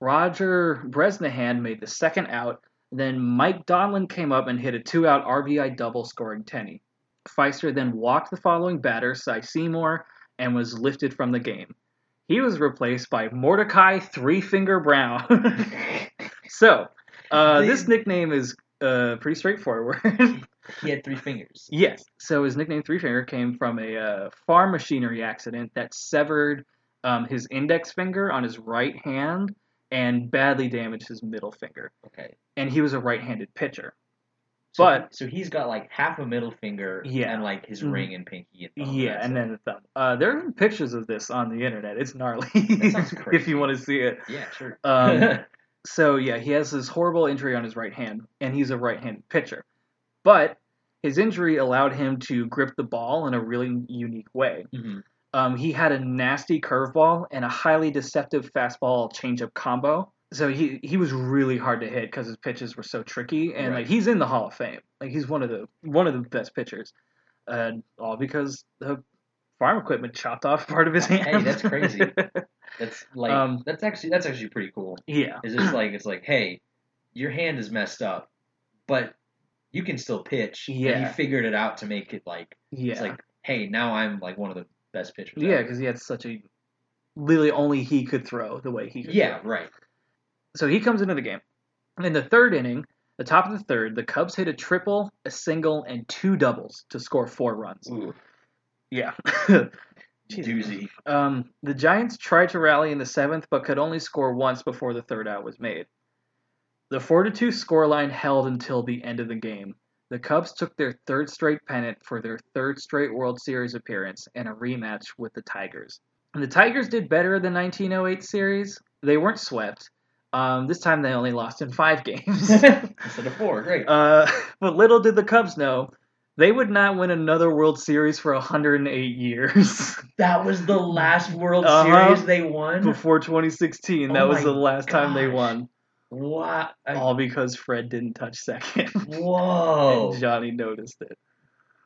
Roger Bresnahan made the second out, then Mike Donlin came up and hit a two-out RBI double, scoring Tenney. Pfiester then walked the following batter, Cy Seymour, and was lifted from the game. He was replaced by Mordecai Three Finger Brown. so, uh, this nickname is uh, pretty straightforward. He had three fingers. yes. So his nickname Three Finger came from a uh, farm machinery accident that severed um, his index finger on his right hand and badly damaged his middle finger. Okay. And he was a right-handed pitcher. So, But- so he's got like half a middle finger Yeah. and like his Mhm. ring and pinky and yeah, That's and then the thumb. Uh, there are pictures of this on the internet. It's gnarly. sounds if you want to see it. yeah, sure. Um, So yeah, he has this horrible injury on his right hand, and he's a right-handed pitcher. But his injury allowed him to grip the ball in a really unique way. Mhm. Um, he had a nasty curveball and a highly deceptive fastball changeup combo. So he he was really hard to hit because his pitches were so tricky, and Right. like he's in the Hall of Fame. Like he's one of the one of the best pitchers, and all because the farm equipment chopped off part of his hand. Hey, that's crazy. That's like Um, that's actually that's actually pretty cool. yeah, It's just like it's like, hey, your hand is messed up, but you can still pitch. Yeah. he figured it out to make it like yeah. it's like, hey, now I'm like one of the best pitchers. Yeah, because he had such a literally only he could throw the way he could. yeah, throw. right. So he comes into the game. In the third inning, the top of the third, the Cubs hit a triple, a single, and two doubles to score four runs. Ooh, Yeah. doozy. um, the Giants tried to rally in the seventh, but could only score once before the third out was made. The four-two scoreline held until the end of the game. The Cubs took their third straight pennant for their third straight World Series appearance and a rematch with the Tigers. And the Tigers did better than 1908 series. They weren't swept. Um, this time they only lost in five games. Instead of four, great. uh, but little did the Cubs know they would not win another World Series for 108 years that was the last World Uh-huh. Series they won. before 2016. Oh that was the last time they won. What? I- All because Fred didn't touch second. Whoa! and Johnny noticed it.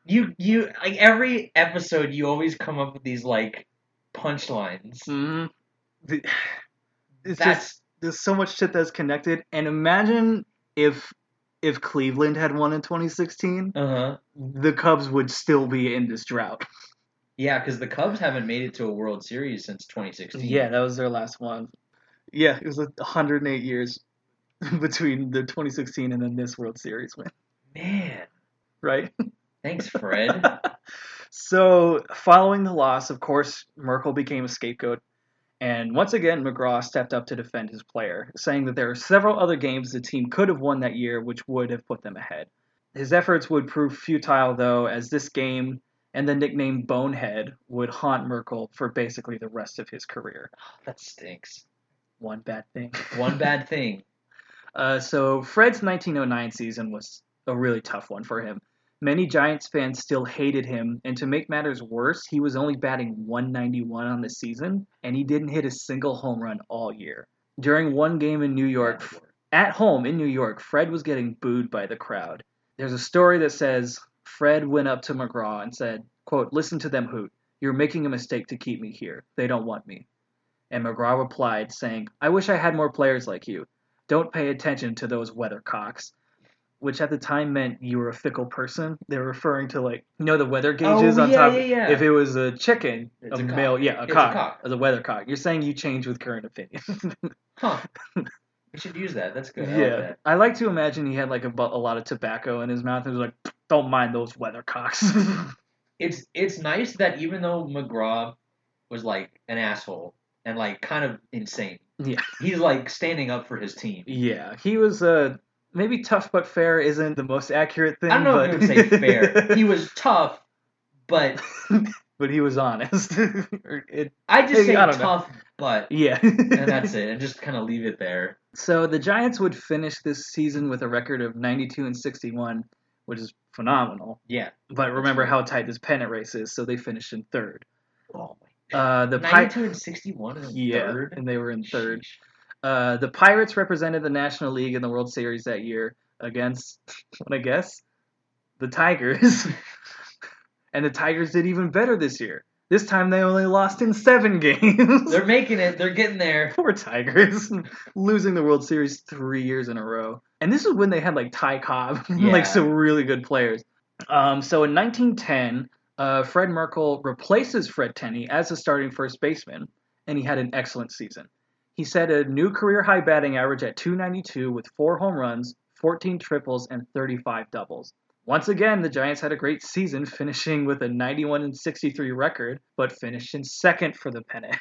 You you like every episode you always come up with these like punchlines. Mhm. The- It's That's just there's so much shit that's connected. And imagine if if Cleveland had won in 2016, uh huh. the Cubs would still be in this drought. Yeah, because the Cubs haven't made it to a World Series since 2016. Yeah, that was their last one. Yeah, it was 108 years between the 2016 and then this World Series win, man. right? Thanks, Fred. so, following the loss, of course, Merkle became a scapegoat. And once again, McGraw stepped up to defend his player, saying that there are several other games the team could have won that year, which would have put them ahead. His efforts would prove futile, though, as this game and the nickname Bonehead would haunt Merkle for basically the rest of his career. that stinks. One bad thing. One bad thing. Uh, so Fred's 1909 season was a really tough one for him. Many Giants fans still hated him, and to make matters worse, he was only batting 191 on the season, and he didn't hit a single home run all year. During one game in New York, at home in New York, Fred was getting booed by the crowd. There's a story that says Fred went up to McGraw and said, quote, Listen to them hoot. You're making a mistake to keep me here. They don't want me. And McGraw replied, saying, I wish I had more players like you. Don't pay attention to those weathercocks. Which at the time meant you were a fickle person. They were referring to like you know the weather oh, gauges Oh, on yeah, top. yeah, yeah. If it was a chicken, It's a, a male, yeah, a It's a cock, cock. as a weathercock. You're saying you change with current opinion. Huh. We should use that. That's good. I like yeah, that. I like to imagine he had like a, a lot of tobacco in his mouth and was like, "Don't mind those weathercocks." It's it's nice that even though McGraw was like an asshole and like kind of insane, Yeah. he's like standing up for his team. yeah, he was uh, maybe tough but fair isn't the most accurate thing. I don't know but... if you would say fair. He was tough, but but he was honest. It, I just say I don't know. tough, but yeah, and that's it, and just kind of leave it there. So the Giants would finish this season with a record of 92 and 61, which is phenomenal. Yeah. But remember how tight this pennant race is, so they finished in third. Oh Uh, the my. Pi- Ninety-two and sixty-one in yeah, third. and they were in third. Uh, the Pirates represented the National League in the World Series that year against, what I guess, the Tigers. and the Tigers did even better this year. This time they only lost in seven games. They're making it. They're getting there. Poor Tigers, losing the World Series three years in a row. And this is when they had like Ty Cobb, Yeah. like some really good players. Um, so in 1910, uh, Fred Merkle replaces Fred Tenney as a starting first baseman, and he had an excellent season. He set a new career high batting average at 292 with four home runs, 14 triples, and 35 doubles. Once again, the Giants had a great season, finishing with a 91 and 63 record, but finished in second for the pennant.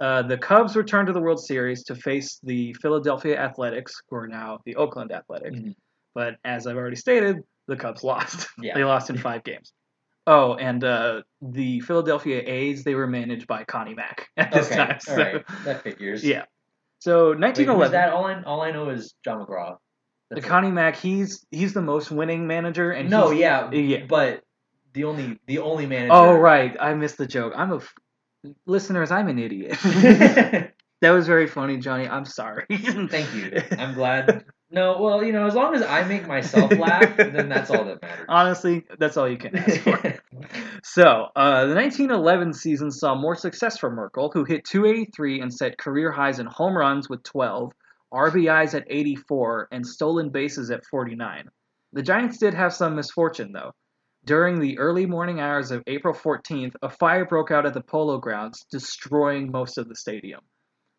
Uh, the Cubs returned to the World Series to face the Philadelphia Athletics, who are now the Oakland Athletics. Mhm. But as I've already stated, the Cubs lost. Yeah. they lost in five games. Oh, and uh, the Philadelphia A's, they were managed by Connie Mack at this okay. time. All So, right. That figures. yeah. So Wait, who's 1911. that? All I all I know is John McGraw. That's it. Connie Mack, he's he's the most winning manager, and no, he's- yeah, yeah. but the only the only manager. Oh right, I missed the joke. I'm a f- listeners. I'm an idiot. that was very funny, Johnny. I'm sorry. Thank you. I'm glad. No, well, you know, as long as I make myself laugh, then that's all that matters. Honestly, that's all you can ask for. So, uh, the 1911 season saw more success for Merkle, who hit 283 and set career highs in home runs with 12, RBIs at 84, and stolen bases at 49. The Giants did have some misfortune, though. During the early morning hours of April 14th, a fire broke out at the Polo Grounds, destroying most of the stadium.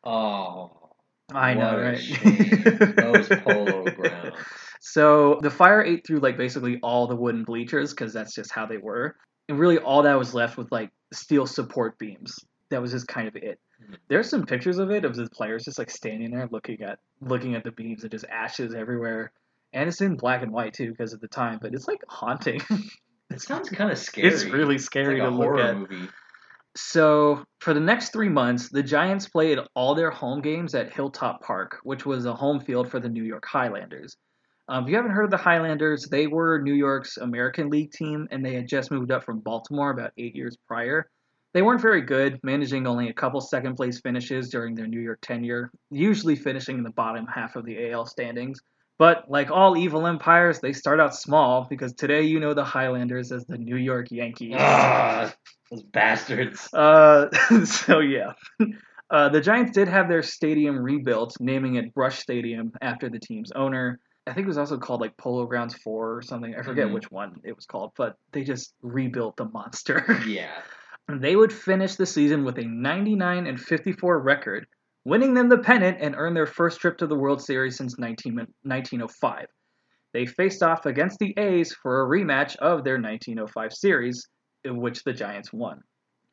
oh, I know, right? Those polo grounds. So the fire ate through like basically all the wooden bleachers because that's just how they were, and really all that was left with like steel support beams. That was just kind of it. Mhm. There's some pictures of it of the players just like standing there looking at looking at the beams and just ashes everywhere. and it's in black and white too because of the time. But it's like haunting. It sounds kind of scary. it's really It's scary like a to look at. movie. So for the next three months, the Giants played all their home games at Hilltop Park, which was a home field for the New York Highlanders. Um, if you haven't heard of the Highlanders, they were New York's American League team, and they had just moved up from Baltimore about eight years prior. They weren't very good, managing only a couple second place finishes during their New York tenure, usually finishing in the bottom half of the AL standings. But like all evil empires, they start out small because today you know the Highlanders as the New York Yankees. Ah, those bastards. Uh, so yeah, uh, the Giants did have their stadium rebuilt, naming it Brush Stadium after the team's owner. I think it was also called like Polo Grounds Four or something. I forget Mhm. which one it was called, but they just rebuilt the monster. Yeah. they would finish the season with a 99 and 54 record, winning them the pennant and earn their first trip to the World Series since 19, 1905. They faced off against the A's for a rematch of their 1905 series, in which the Giants won.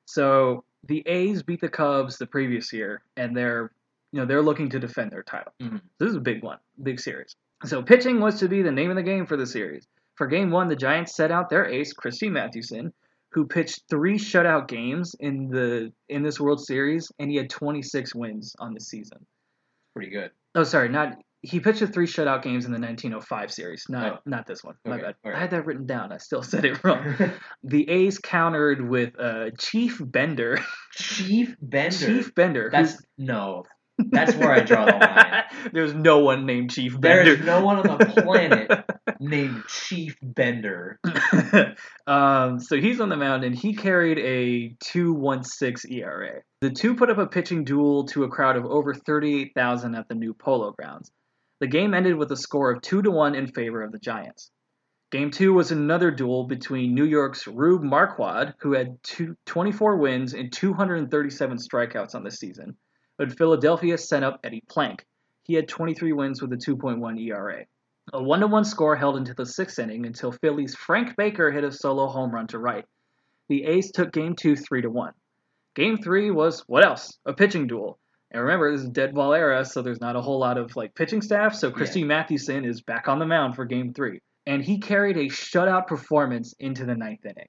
So the A's beat the Cubs the previous year, and they're you know they're looking to defend their title. Mhm. This is a big one, big series. So pitching was to be the name of the game for the series. For game one, the Giants set out their ace, Christy Mathewson, who pitched three shutout games in the in this World Series, and he had 26 wins on the season. Pretty good. Oh, sorry, not he pitched the three shutout games in the 1905 series, not Oh. not this one. My Okay, bad. alright. I had that written down. I still said it wrong. the A's countered with uh, Chief Bender. Chief Bender. Chief Bender. That's no. That's where I draw the line. There's no one named Chief Bender. is no one on the planet named Chief Bender. um, so he's on the mound and he carried a 2.16 ERA. The two put up a pitching duel to a crowd of over 38,000 at the new Polo Grounds. The game ended with a score of 2 to 1 in favor of the Giants. Game 2 was another duel between New York's Rube Marquard, who had two, 24 wins and 237 strikeouts on the season, but Philadelphia sent up Eddie Plank. He had 23 wins with a 2.1 ERA. A one to one score held into the sixth inning until Philly's Frank Baker hit a solo home run to right. The A's took game two three to one. Game three was what else? A pitching duel. And remember, this is dead ball era, so there's not a whole lot of like pitching staff. So Christy Mathewson is back on the mound for game three, and he carried a shutout performance into the ninth inning.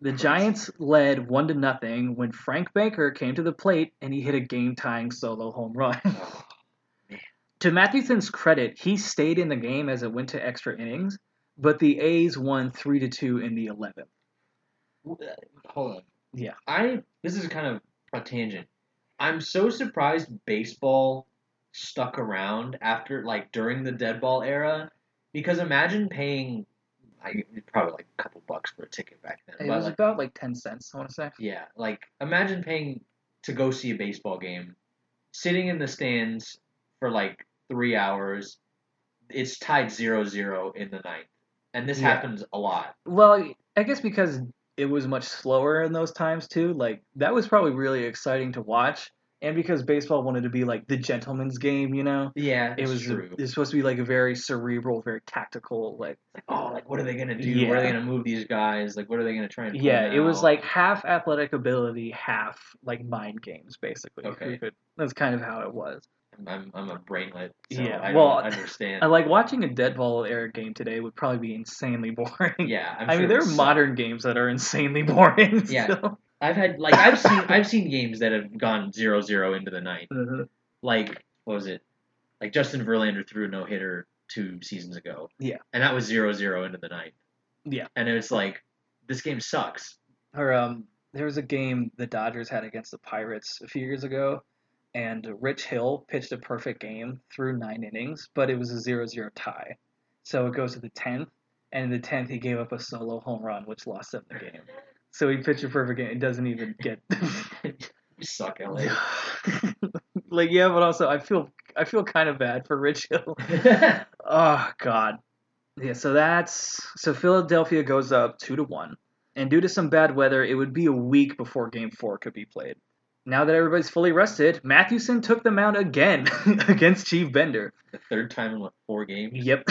The Giants led one to nothing when Frank Baker came to the plate and he hit a game-tying solo home run. To Mathewson's credit, he stayed in the game as it went to extra innings, but the A's won three to two in the eleventh. Uh, hold on. Yeah. I this is kind of a tangent. I'm so surprised baseball stuck around after like during the dead ball era because imagine paying I probably like a couple bucks for a ticket back then. It was like, about like ten cents, I want to say. yeah, like imagine paying to go see a baseball game, sitting in the stands for like three hours. It's tied 0-0 in the ninth, and this Yeah. happens a lot. Well, I guess because it was much slower in those times too. Like that was probably really exciting to watch, and because baseball wanted to be like the gentleman's game, you know. Yeah, It was true. it's supposed to be like a very cerebral, very tactical, like like, oh, like what are they gonna do? Where are they gonna move these guys? Like, what are they gonna try and? yeah, it was like half athletic ability, half like mind games, basically. Okay. could- that's kind of how it was. I'm I'm a brainlet, so Yeah, I well, understand. I like watching a dead ball era game today would probably be insanely boring. yeah, I'm I mean, there are sucks. modern games that are insanely boring. Yeah. still. I've had like I've seen I've seen games that have gone 0-0 into the ninth. Mhm. Like what was it? Like Justin Verlander threw a no hitter two seasons ago. Yeah. and that was 0-0 into the ninth. Yeah. and it was like this game sucks. Or um, there was a game the Dodgers had against the Pirates a few years ago, and Rich Hill pitched a perfect game through nine innings, but it was a 0-0 tie. So it goes to the tenth, and in the tenth he gave up a solo home run, which lost them the game. So he pitched a perfect game. It doesn't even get. You suck, LA. like yeah, but also I feel I feel kind of bad for Rich Hill. Oh God. Yeah, so that's so Philadelphia goes up two to one, and due to some bad weather, it would be a week before Game Four could be played. Now that everybody's fully rested, Mathewson took the mound again against Chief Bender. the third time in what four games? Yep,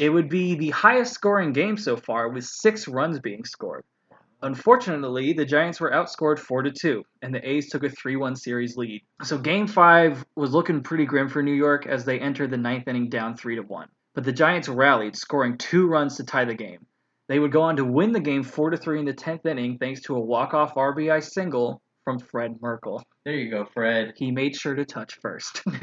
it would be the highest scoring game so far, with six runs being scored. Unfortunately, the Giants were outscored four to two, and the A's took a three-one series lead. So Game Five was looking pretty grim for New York as they entered the ninth inning down three to one. but the Giants rallied, scoring two runs to tie the game. They would go on to win the game 4 to 3 in the 10th inning thanks to a walk-off RBI single from Fred Merkle. There you go, Fred. He made sure to touch first.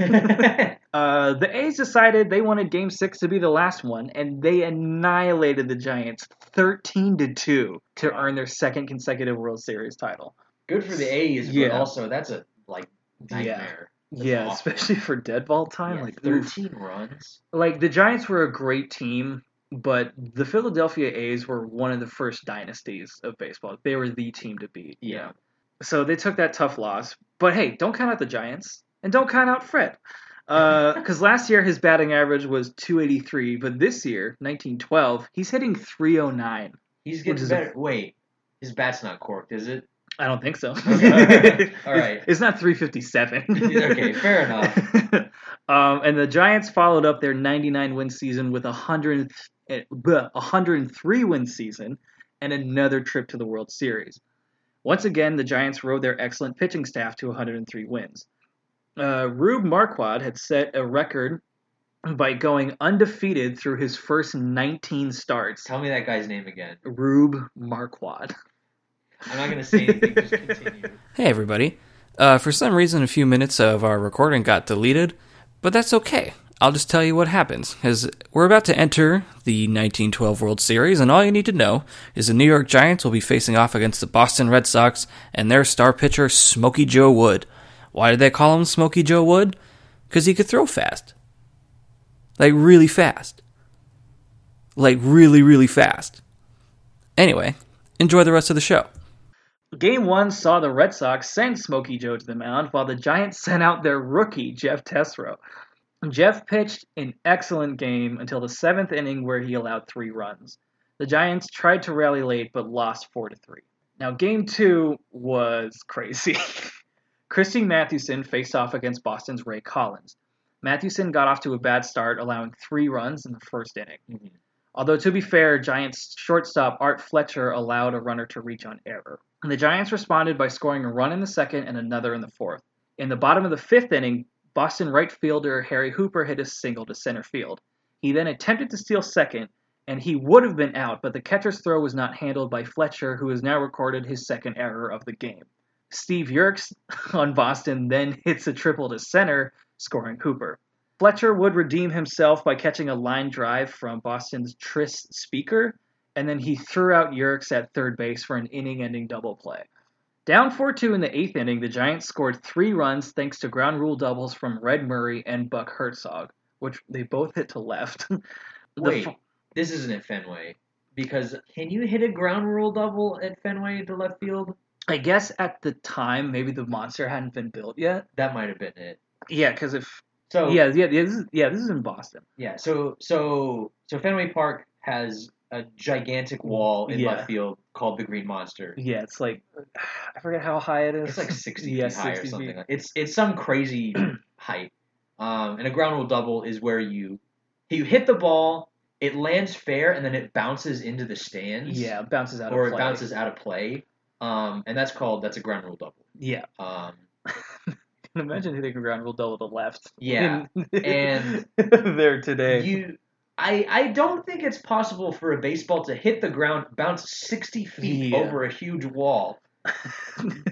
uh, the A's decided they wanted Game Six to be the last one, and they annihilated the Giants 13 to two to earn their second consecutive World Series title. Good for the A's, Yeah. but also that's a like nightmare. That's yeah, awful. especially for dead ball time. Yeah, like, oof. thirteen runs. like the Giants were a great team, but the Philadelphia A's were one of the first dynasties of baseball. They were the team to beat. Yeah. So they took that tough loss. But hey, don't count out the Giants and don't count out Fred. Because last year his batting average was 283, but this year, 1912, he's hitting 309. He's getting is a- better. Wait, his bat's not corked, is it? I don't think so. Okay. All right. It's not 357. Okay, fair enough. um, and the Giants followed up their 99 win season with a 100, eh, 103 win season and another trip to the World Series. Once again, the Giants rode their excellent pitching staff to 103 wins. Uh, Rube Marquard had set a record by going undefeated through his first 19 starts. Tell me that guy's name again. Rube Marquard. I'm not gonna say anything. just continue. Hey, everybody. Uh, for some reason, a few minutes of our recording got deleted, but that's okay. I'll just tell you what happens, because we're about to enter the 1912 World Series, and all you need to know is the New York Giants will be facing off against the Boston Red Sox and their star pitcher, Smokey Joe Wood. Why did they call him Smokey Joe Wood? Because he could throw fast. Like, really fast. Like, really, really fast. Anyway, enjoy the rest of the show. Game one saw the Red Sox send Smokey Joe to the mound while the Giants sent out their rookie, Jeff Tesreau. Jeff pitched an excellent game until the seventh inning where he allowed three runs. The Giants tried to rally late but lost 4 to 3. Now, game two was crazy. Christy Mathewson faced off against Boston's Ray Collins. Mathewson got off to a bad start, allowing three runs in the first inning. Mhm. Although, to be fair, Giants shortstop Art Fletcher allowed a runner to reach on error. The Giants responded by scoring a run in the second and another in the fourth. In the bottom of the fifth inning, Boston right fielder Harry Hooper hit a single to center field. He then attempted to steal second, and he would have been out, but the catcher's throw was not handled by Fletcher, who has now recorded his second error of the game. Steve Yerkes on Boston then hits a triple to center, scoring Hooper. Fletcher would redeem himself by catching a line drive from Boston's Tris Speaker, and then he threw out Yerkes at third base for an inning ending double play. Down 4 2 in the eighth inning, the Giants scored three runs thanks to ground rule doubles from Red Murray and Buck Herzog, which they both hit to left. Wait, f- this isn't at Fenway. Because can you hit a ground rule double at Fenway to left field? I guess at the time, maybe the monster hadn't been built yet. That might have been it. Yeah, because if. So Yeah, yeah, yeah, this is, yeah, this is in Boston. yeah. So so so Fenway Park has a gigantic wall in Yeah. left field called the Green Monster. Yeah, it's like. I forget how high it is. It's like 60 Yeah, feet high 60 or something. feet. It's it's some crazy height. Um, and a ground rule double is where you you hit the ball, it lands fair, and then it bounces into the stands. Yeah, it bounces out or it bounces out of play. Um, and that's called that's a ground rule double. Yeah. Um, can Imagine hitting a ground rule double to left. Yeah, In- and there today. you, I I don't think it's possible for a baseball to hit the ground, bounce sixty feet Yeah. over a huge wall.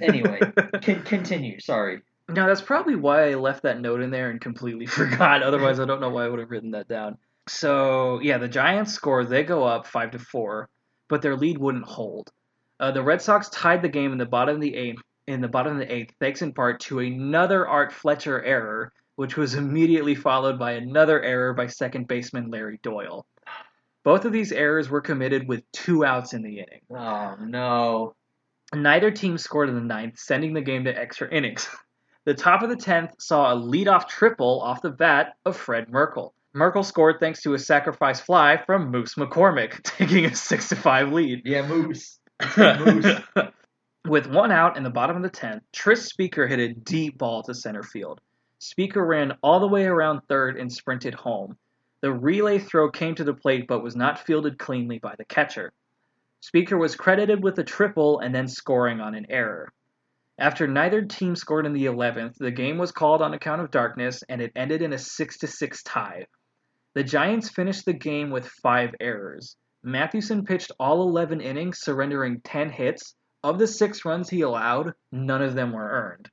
Anyway, Con- continue. Sorry. Now that's probably why I left that note in there and completely forgot. Otherwise, I don't know why I would have written that down. So yeah, the Giants score. They go up five to four, but their lead wouldn't hold. Uh, the Red Sox tied the game in the bottom of the eighth. In the bottom of the eighth, thanks in part to another Art Fletcher error, which was immediately followed by another error by second baseman Larry Doyle. Both of these errors were committed with two outs in the inning. Oh no. Neither team scored in the ninth, sending the game to extra innings. The top of the tenth saw a leadoff triple off the bat of Fred Merkle. Merkle scored thanks to a sacrifice fly from Moose McCormick, taking a six to five lead. Yeah, moose. Moose. With one out in the bottom of the tenth, Tris Speaker hit a deep ball to center field. Speaker ran all the way around third and sprinted home. The relay throw came to the plate but was not fielded cleanly by the catcher. Speaker was credited with a triple and then scoring on an error. After neither team scored in the 11th, the game was called on account of darkness and it ended in a 6 to 6 tie. The Giants finished the game with five errors. Mathewson pitched all 11 innings, surrendering 10 hits. Of the six runs he allowed, none of them were earned.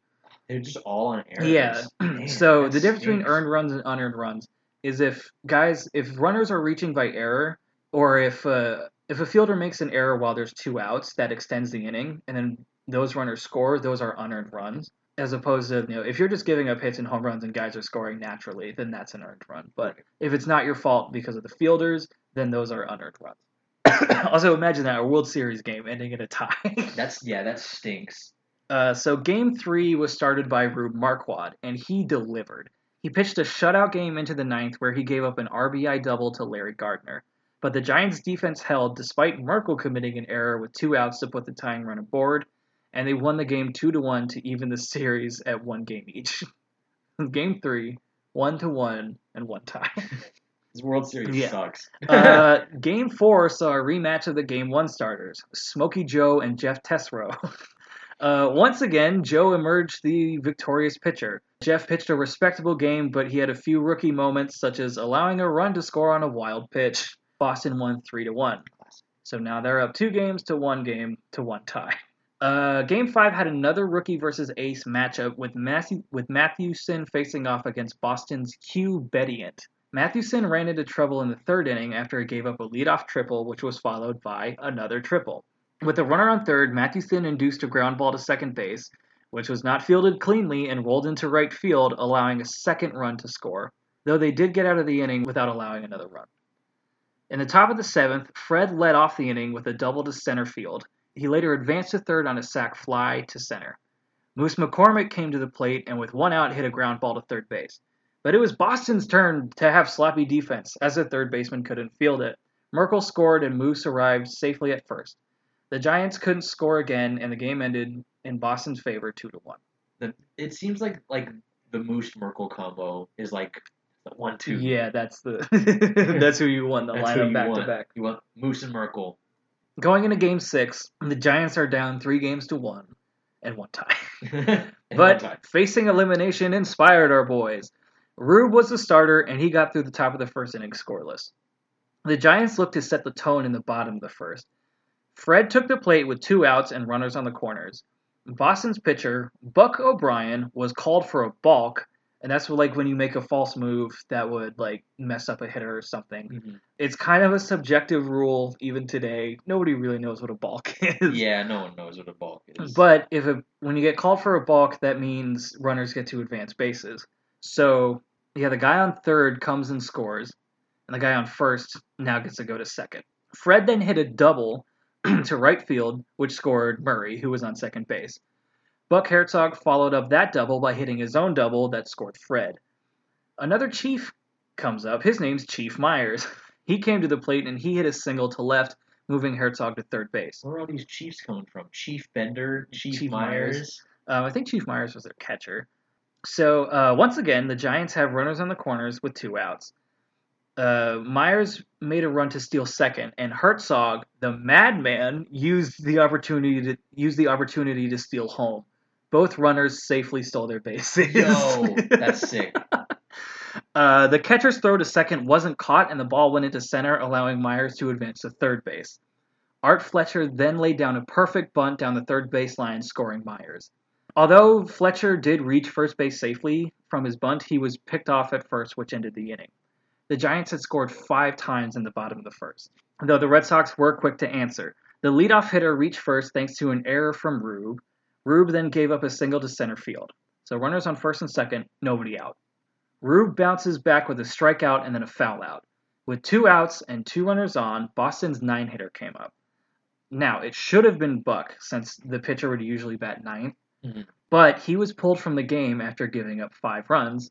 They're just all on errors. Yeah. Man, so the difference between earned runs and unearned runs is if guys, if runners are reaching by error, or if uh, if a fielder makes an error while there's two outs, that extends the inning, and then those runners score, those are unearned runs. As opposed to you know, if you're just giving up hits and home runs and guys are scoring naturally, then that's an earned run. But if it's not your fault because of the fielders, then those are unearned runs. also, imagine that a World Series game ending in a tie. That's yeah, that stinks. Uh, so game three was started by Rube Marquard, and he delivered. He pitched a shutout game into the ninth where he gave up an RBI double to Larry Gardner. But the Giants' defense held despite Merkle committing an error with two outs to put the tying run aboard, and they won the game two to one to even the series at one game each. game three, one to one, and one tie. This World Series Yeah. sucks. uh, game four saw a rematch of the game one starters, Smokey Joe and Jeff Tesreau. Uh, once again, Joe emerged the victorious pitcher. Jeff pitched a respectable game, but he had a few rookie moments, such as allowing a run to score on a wild pitch. Boston won three to one. So now they're up two games to one game to one tie. Uh, game five had another rookie versus ace matchup with Matthew with Mathewson facing off against Boston's Hugh Bedient. Mathewson ran into trouble in the third inning after he gave up a leadoff triple, which was followed by another triple. With a runner on third, Mathewson induced a ground ball to second base, which was not fielded cleanly and rolled into right field, allowing a second run to score, though they did get out of the inning without allowing another run. In the top of the seventh, Fred led off the inning with a double to center field. He later advanced to third on a sac fly to center. Moose McCormick came to the plate and with one out hit a ground ball to third base. But it was Boston's turn to have sloppy defense, as the third baseman couldn't field it. Merkle scored and Moose arrived safely at first. The Giants couldn't score again, and the game ended in Boston's favor, two to one. The, it seems like like the Moose Merkle combo is like the one two. Yeah, that's the that's who you won the That's lineup back want. to back. You want Moose and Merkle. Going into Game Six, the Giants are down three games to one, and one tie. And but one time. facing elimination inspired our boys. Rube was the starter, and he got through the top of the first inning scoreless. The Giants looked to set the tone in the bottom of the first. Fred took the plate with two outs and runners on the corners. Boston's pitcher, Buck O'Brien, was called for a balk, and that's like when you make a false move that would like mess up a hitter or something. Mhm. It's kind of a subjective rule even today. Nobody really knows what a balk is. Yeah, no one knows what a balk is. But if a, when you get called for a balk, that means runners get to advance bases. So yeah, the guy on third comes and scores, and the guy on first now gets to go to second. Fred then hit a double to right field, which scored Murray, who was on second base. Buck Herzog followed up that double by hitting his own double that scored Fred. Another Chief comes up. His name's Chief Meyers. He came to the plate and he hit a single to left, moving Herzog to third base. where are all these Chiefs coming from? Chief Bender, Chief, Chief Meyers. Meyers. Um, I think Chief Meyers was their catcher. So uh, once again, the Giants have runners on the corners with two outs. Uh, Meyers made a run to steal second, and Herzog, the madman, used the opportunity to use the opportunity to steal home. Both runners safely stole their bases. Yo, that's sick. Uh, the catcher's throw to second wasn't caught, and the ball went into center, allowing Meyers to advance to third base. Art Fletcher then laid down a perfect bunt down the third baseline, scoring Meyers. Although Fletcher did reach first base safely from his bunt, he was picked off at first, which ended the inning. The Giants had scored five times in the bottom of the first, though the Red Sox were quick to answer. The leadoff hitter reached first thanks to an error from Rube. Rube then gave up a single to center field. So runners on first and second, nobody out. Rube bounces back with a strikeout and then a foul out. With two outs and two runners on, Boston's nine hitter came up. Now, it should have been Buck, since the pitcher would usually bat ninth, Mhm. but he was pulled from the game after giving up five runs,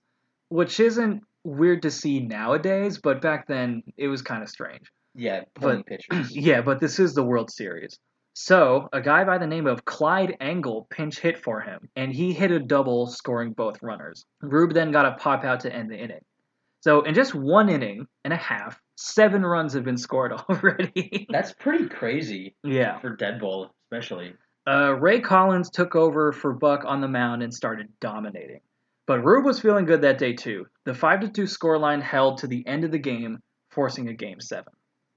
which isn't weird to see nowadays, but back then it was kind of strange. Yeah, But- pitchers. Yeah, but this is the World Series. So, a guy by the name of Clyde Engle pinch hit for him, and he hit a double, scoring both runners. Rube then got a pop out to end the inning. So, in just one inning and a half, seven runs have been scored already. That's pretty crazy yeah. for dead ball, especially. Uh, Ray Collins took over for Buck on the mound and started dominating. But Rube was feeling good that day too. The 5 2 scoreline held to the end of the game, forcing a game 7.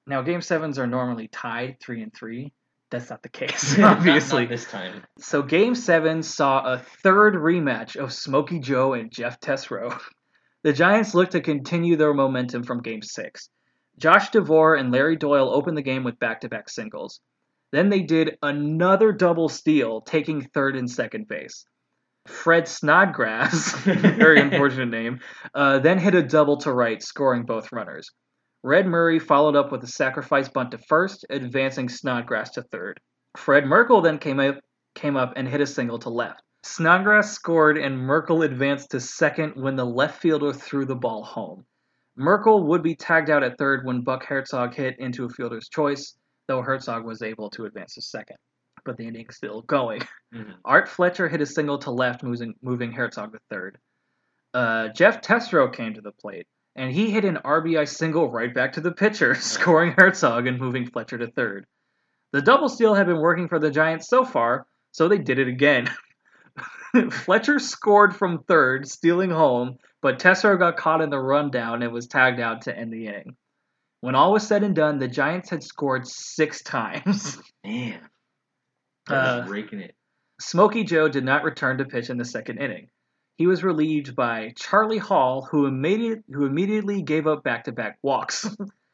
Now, game 7s are normally tied 3 and 3. That's not the case, Not- obviously. not this time. So game seven saw a third rematch of Smokey Joe and Jeff Tesreau. The Giants looked to continue their momentum from game six. Josh DeVore and Larry Doyle opened the game with back-to-back singles. Then they did another double steal, taking third and second base. Fred Snodgrass, very unfortunate name, uh, then hit a double to right, scoring both runners. Red Murray followed up with a sacrifice bunt to first, advancing Snodgrass to third. Fred Merkle then came up, came up and hit a single to left. Snodgrass scored and Merkle advanced to second when the left fielder threw the ball home. Merkle would be tagged out at third when Buck Herzog hit into a fielder's choice, though Herzog was able to advance to second. But the inning's still going. Mhm. Art Fletcher hit a single to left, moving, moving Herzog to third. Uh, Jeff Tesreau came to the plate, and he hit an RBI single right back to the pitcher, scoring Herzog and moving Fletcher to third. The double steal had been working for the Giants so far, so they did it again. Fletcher scored from third, stealing home, but Tesreau got caught in the rundown and was tagged out to end the inning. When all was said and done, the Giants had scored six times. Man. Uh, raking it. Smokey Joe did not return to pitch in the second inning. He was relieved by Charlie Hall, who immediate, who immediately gave up back-to-back walks.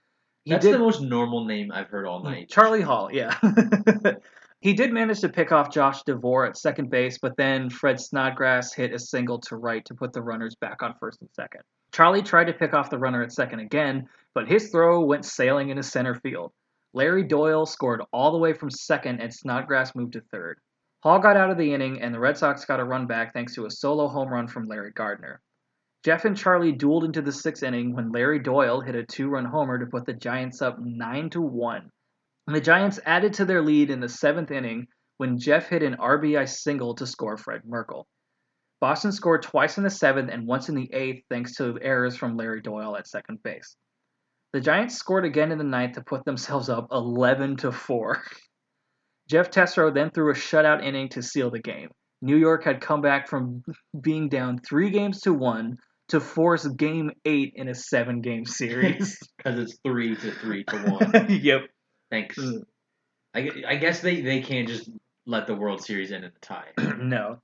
he That's did the most normal name I've heard all night. Charlie Hall, yeah. he did manage to pick off Josh DeVore at second base, but then Fred Snodgrass hit a single to right to put the runners back on first and second. Charlie tried to pick off the runner at second again, but his throw went sailing into center field. Larry Doyle scored all the way from second, and Snodgrass moved to third. Hall got out of the inning, and the Red Sox got a run back thanks to a solo home run from Larry Gardner. Jeff and Charlie dueled into the sixth inning when Larry Doyle hit a two-run homer to put the Giants up nine to one. The Giants added to their lead in the seventh inning when Jeff hit an RBI single to score Fred Merkle. Boston scored twice in the seventh and once in the eighth thanks to errors from Larry Doyle at second base. The Giants scored again in the ninth to put themselves up 11 to 4. Jeff Tesreau then threw a shutout inning to seal the game. New York had come back from being down three games to one to force game eight in a seven game series. Because it's three to three to one. yep. Thanks. Mm. I, I guess they, they can't just let the World Series end in a tie. no.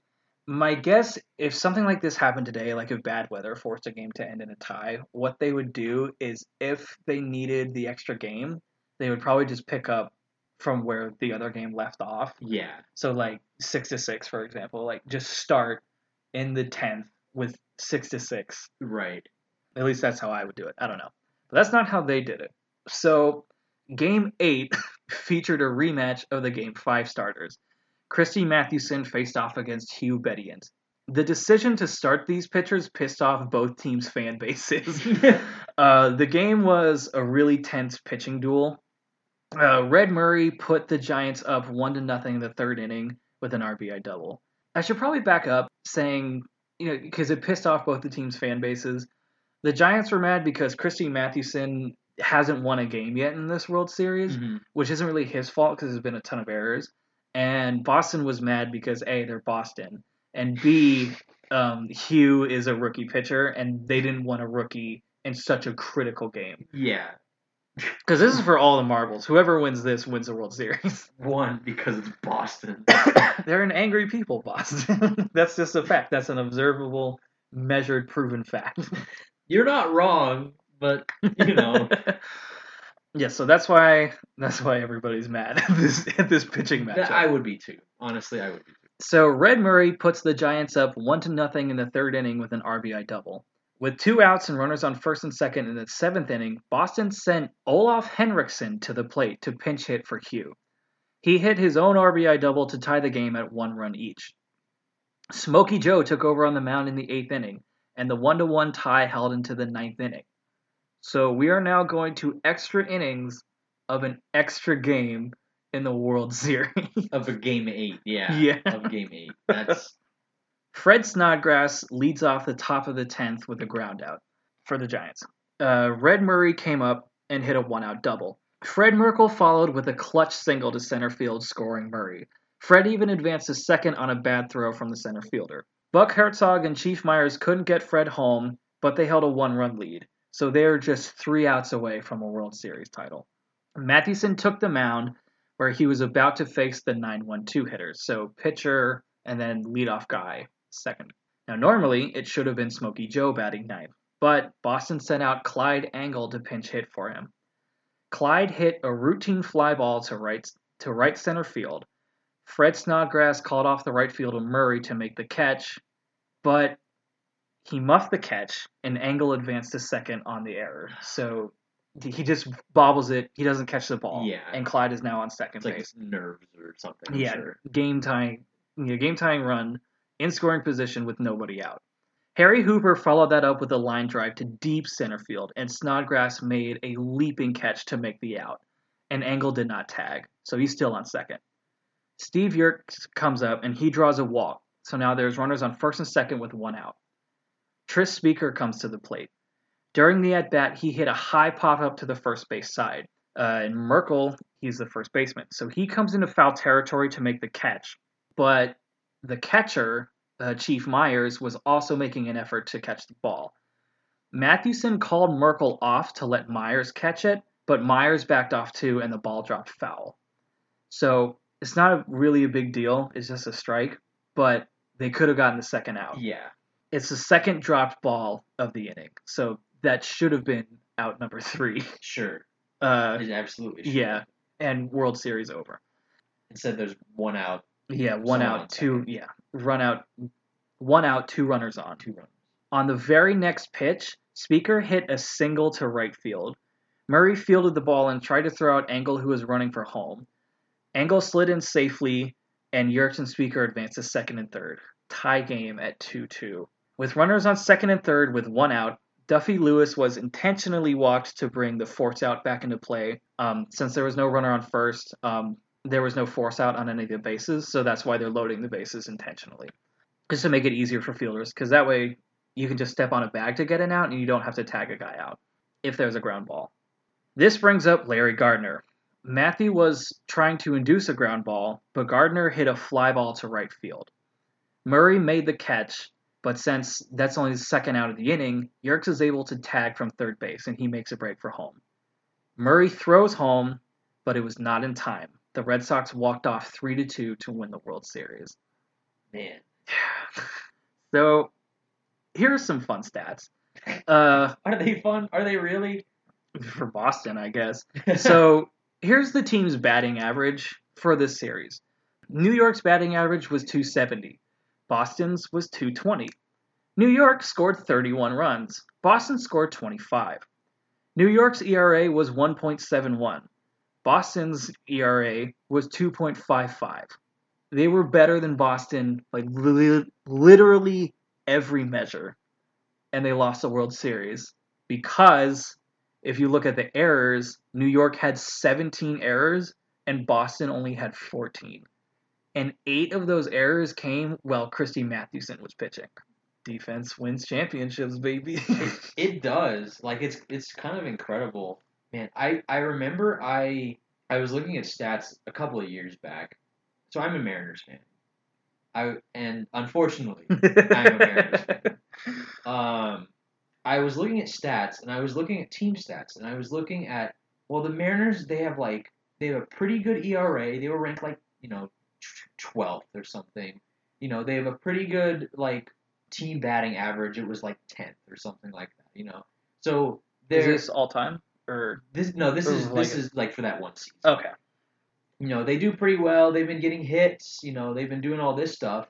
My guess, if something like this happened today, like if bad weather forced a game to end in a tie, what they would do is if they needed the extra game, they would probably just pick up from where the other game left off. Yeah. So like six to six, for example, like just start in the tenth with six to six. Right. At least that's how I would do it. I don't know. But that's not how they did it. So game eight featured a rematch of the game five starters. Christy Mathewson faced off against Hugh Bedient. The decision to start these pitchers pissed off both teams' fan bases. uh, the game was a really tense pitching duel. Uh, Red Murray put the Giants up one to nothing in the third inning with an RBI double. I should probably back up saying, you know, because it pissed off both the teams' fan bases. The Giants were mad because Christy Mathewson hasn't won a game yet in this World Series, Mhm. which isn't really his fault because there's been a ton of errors. And Boston was mad because A, they're Boston, and B, um, Hugh is a rookie pitcher, and they didn't want a rookie in such a critical game. Yeah. Because this is for all the marbles. Whoever wins this wins the World Series. One, because it's Boston. They're an angry people, Boston. That's just a fact. That's an observable, measured, proven fact. You're not wrong, but, you know. Yeah, so that's why that's why everybody's mad at this at this pitching matchup. I would be too. Honestly, I would be too. So Red Murray puts the Giants up one to nothing in the third inning with an RBI double. With two outs and runners on first and second in the seventh inning, Boston sent Olaf Henriksen to the plate to pinch hit for Hugh. He hit his own RBI double to tie the game at one run each. Smokey Joe took over on the mound in the eighth inning, and the one to one tie held into the ninth inning. So we are now going to extra innings of an extra game in the World Series. Of a game eight, yeah. Yeah. Of game eight. That's Fred Snodgrass leads off the top of the 10th with a ground out for the Giants. Uh, Red Murray came up and hit a one out double. Fred Merkle followed with a clutch single to center field, scoring Murray. Fred even advanced to second on a bad throw from the center fielder. Buck Herzog and Chief Meyers couldn't get Fred home, but they held a one run lead, so they're just three outs away from a World Series title. Mathewson took the mound where he was about to face the 9-1-2 hitters, so pitcher and then leadoff guy second. Now normally it should have been Smokey Joe batting ninth, but Boston sent out Clyde Engle to pinch hit for him. Clyde hit a routine fly ball to right to right center field. Fred Snodgrass called off the right fielder Murray to make the catch, but he muffed the catch and Engle advanced to second on the error. So he just bobbles it. He doesn't catch the ball. Yeah. And Clyde is now on second It's like nerves or something. I'm yeah. sure. Game tying, you know, game tying run in scoring position with nobody out. Harry Hooper followed that up with a line drive to deep center field, and Snodgrass made a leaping catch to make the out. And Engle did not tag, so he's still on second. Steve Yerkes comes up and he draws a walk, so now there's runners on first and second with one out. Tris Speaker comes to the plate. During the at bat, he hit a high pop up to the first base side. Uh, and Merkle, he's the first baseman, so he comes into foul territory to make the catch. But the catcher, uh, Chief Meyers, was also making an effort to catch the ball. Mathewson called Merkle off to let Meyers catch it, but Meyers backed off too, and the ball dropped foul. So it's not really a big deal. It's just a strike, but they could have gotten the second out. Yeah. It's the second dropped ball of the inning, so that should have been out number three. Sure. Uh, It absolutely. should. yeah, and World Series over. Instead, there's one out, Yeah, one out, on two. second. Yeah, run out, one out, two runners on. two runs. On the very next pitch, Speaker hit a single to right field. Murray fielded the ball and tried to throw out Engle, who was running for home. Engle slid in safely, and Yerkes and Speaker advanced to second and third. Tie game at 2 2. With runners on second and third with one out, Duffy Lewis was intentionally walked to bring the force out back into play. Um, since there was no runner on first, um, there was no force out on any of the bases, so that's why they're loading the bases intentionally. Just to make it easier for fielders, because that way you can just step on a bag to get an out and you don't have to tag a guy out if there's a ground ball. This brings up Larry Gardner. Matthew was trying to induce a ground ball, but Gardner hit a fly ball to right field. Murray made the catch, but since that's only the second out of the inning, Yerkes is able to tag from third base and he makes a break for home. Murray throws home, but it was not in time. The Red Sox walked off 3 to 2 to win the World Series. Man. So, here's some fun stats. Uh, Are they fun? Are they really? for Boston, I guess. So here's the team's batting average for this series. New York's batting average was 270. Boston's was 220. New York scored 31 runs. Boston scored 25. New York's ERA was 1.71. Boston's ERA was 2.55. They were better than Boston, like li- literally every measure, and they lost the World Series because if you look at the errors, New York had 17 errors and Boston only had 14. And eight of those errors came while Christy Mathewson was pitching. Defense wins championships, baby. It does. Like it's it's kind of incredible. Man, I I remember I I was looking at stats a couple of years back. So I'm a Mariners fan. I and unfortunately, I'm a Mariners fan. Um I was looking at stats and I was looking at team stats and I was looking at well the Mariners they have like they have a pretty good ERA. They were ranked like, you know, 12th or something. You know, they have a pretty good like team batting average. It was like 10th or something like that, you know. So Is there's this all time? Or this no, this is like this a- is like for that one season. okay. You know, they do pretty well. They've been getting hits. You know, they've been doing all this stuff,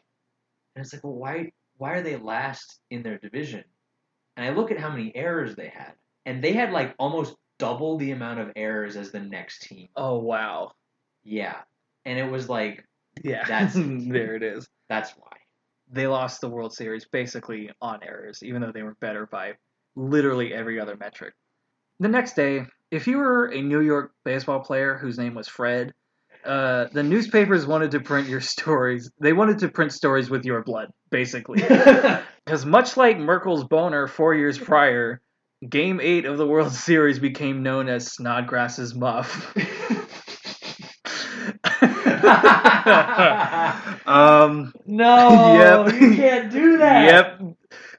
and it's like, well, why why are they last in their division? And I look at how many errors they had, and they had like almost double the amount of errors as the next team. Oh wow. Yeah, and it was like Yeah. That's- there it is. that's why. They lost the World Series basically on errors, even though they were better by literally every other metric. The next day, if you were a New York baseball player whose name was Fred, uh, the newspapers wanted to print your stories. They wanted to print stories with your blood, basically. Because much like Merkle's boner four years prior, Game 8 of the World Series became known as Snodgrass's Muff. um, no, Yep. you can't do that. Yep.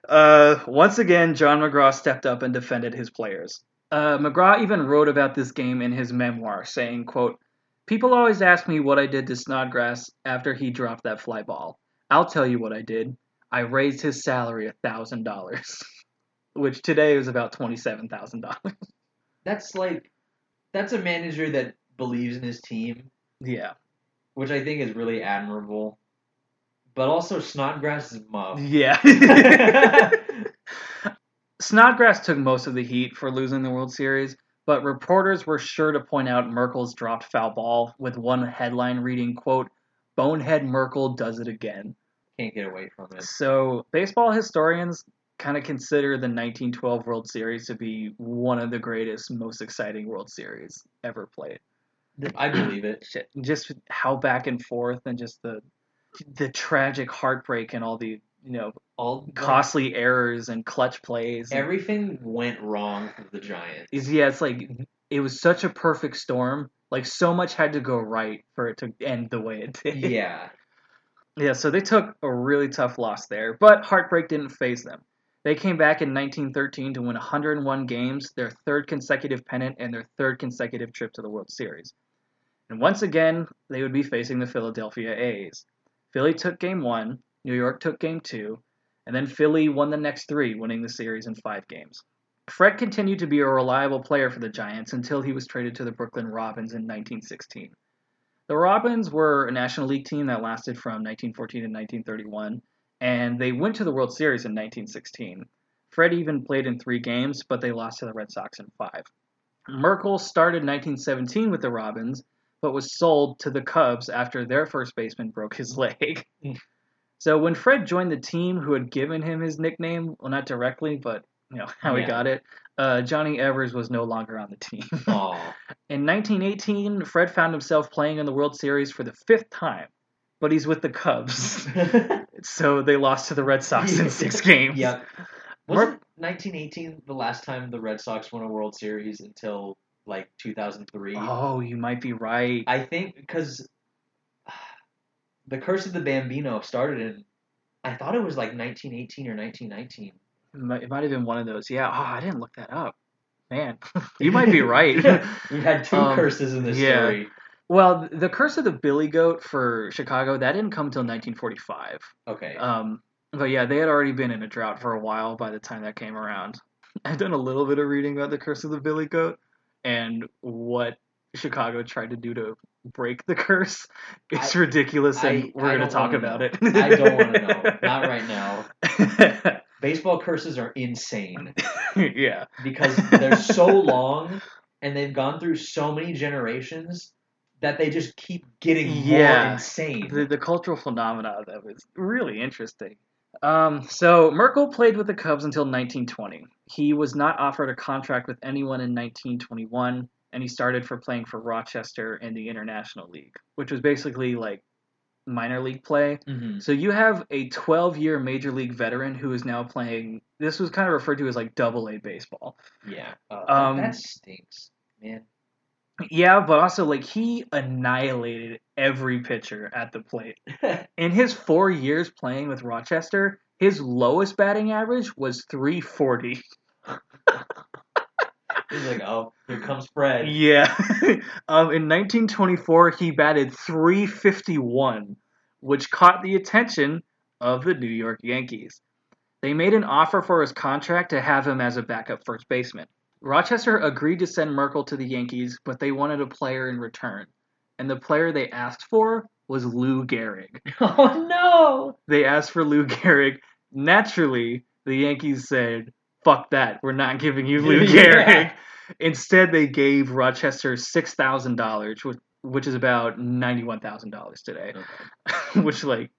Uh, once again, John McGraw stepped up and defended his players. Uh, McGraw even wrote about this game in his memoir, saying, quote, People always ask me what I did to Snodgrass after he dropped that fly ball. I'll tell you what I did. I raised his salary a thousand dollars, which today is about twenty-seven thousand dollars. That's like that's a manager that believes in his team, Yeah, which I think is really admirable. But also Snodgrass is muff. yeah. Snodgrass took most of the heat for losing the World Series, but reporters were sure to point out Merkle's dropped foul ball, with one headline reading, "quote Bonehead Merkel does it again." Can't get away from it. So, baseball historians kind of consider the 1912 World Series to be one of the greatest, most exciting World Series ever played. I believe it. Shit, just how back and forth, and just the the tragic heartbreak and all the you know All costly errors and clutch plays. everything went wrong for the Giants. is yeah, it's like it was such a perfect storm. Like so much had to go right for it to end the way it did. Yeah. Yeah, so they took a really tough loss there, but heartbreak didn't phase them. They came back in 1913 to win 101 games, their third consecutive pennant, and their third consecutive trip to the World Series. And once again, they would be facing the Philadelphia A's. Philly took game one, New York took game two, and then Philly won the next three, winning the series in five games. Fred continued to be a reliable player for the Giants until he was traded to the Brooklyn Robins in 1916. The Robins were a National League team that lasted from 1914 to 1931, and they went to the World Series in 1916. Fred even played in three games, but they lost to the Red Sox in five. Merkle started 1917 with the Robins, but was sold to the Cubs after their first baseman broke his leg. so when Fred joined the team who had given him his nickname, well, not directly, but you know how he got it, uh, Johnny Evers was no longer on the team. In 1918, Fred found himself playing in the World Series for the fifth time, but he's with the Cubs. so they lost to the Red Sox in six games. Yep. Wasn't 1918 the last time the Red Sox won a World Series until like 2003? Oh, you might be right. I think because the Curse of the Bambino started in, I thought it was like 1918 or 1919. It might, it might have been one of those. Yeah. Oh, I didn't look that up. Man, you might be right. We've had two Um, curses in this yeah. story. well, the Curse of the Billy Goat for Chicago that didn't come until 1945. Okay. Um, but yeah, they had already been in a drought for a while by the time that came around. I've done a little bit of reading about the Curse of the Billy Goat and what Chicago tried to do to break the curse. It's I- ridiculous, and I- we're going to talk about know. it. I don't want to know. Not right now. Baseball curses are insane yeah. because they're so long and they've gone through so many generations that they just keep getting Yeah. more insane. The, the cultural phenomena of them is really interesting. Um, so Merkle played with the Cubs until 1920. He was not offered a contract with anyone in 1921, and he started for playing for Rochester in the International League, which was basically like minor league play. Mhm. So you have a 12-year major league veteran who is now playing. This was kind of referred to as like Double A baseball. Yeah. Uh, Um, that stinks, man. Yeah, but also like he annihilated every pitcher at the plate. In his four years playing with Rochester, his lowest batting average was 340. He's like, oh, here comes Fred. Yeah. um, in 1924, he batted 351, which caught the attention of the New York Yankees. They made an offer for his contract to have him as a backup first baseman. Rochester agreed to send Merkle to the Yankees, but they wanted a player in return. And the player they asked for was Lou Gehrig. Oh no! They asked for Lou Gehrig. Naturally, the Yankees said, fuck that. We're not giving you Lou Yeah. Gehrig. Instead, they gave Rochester $6,000, which, which is about $91,000 today. which, like,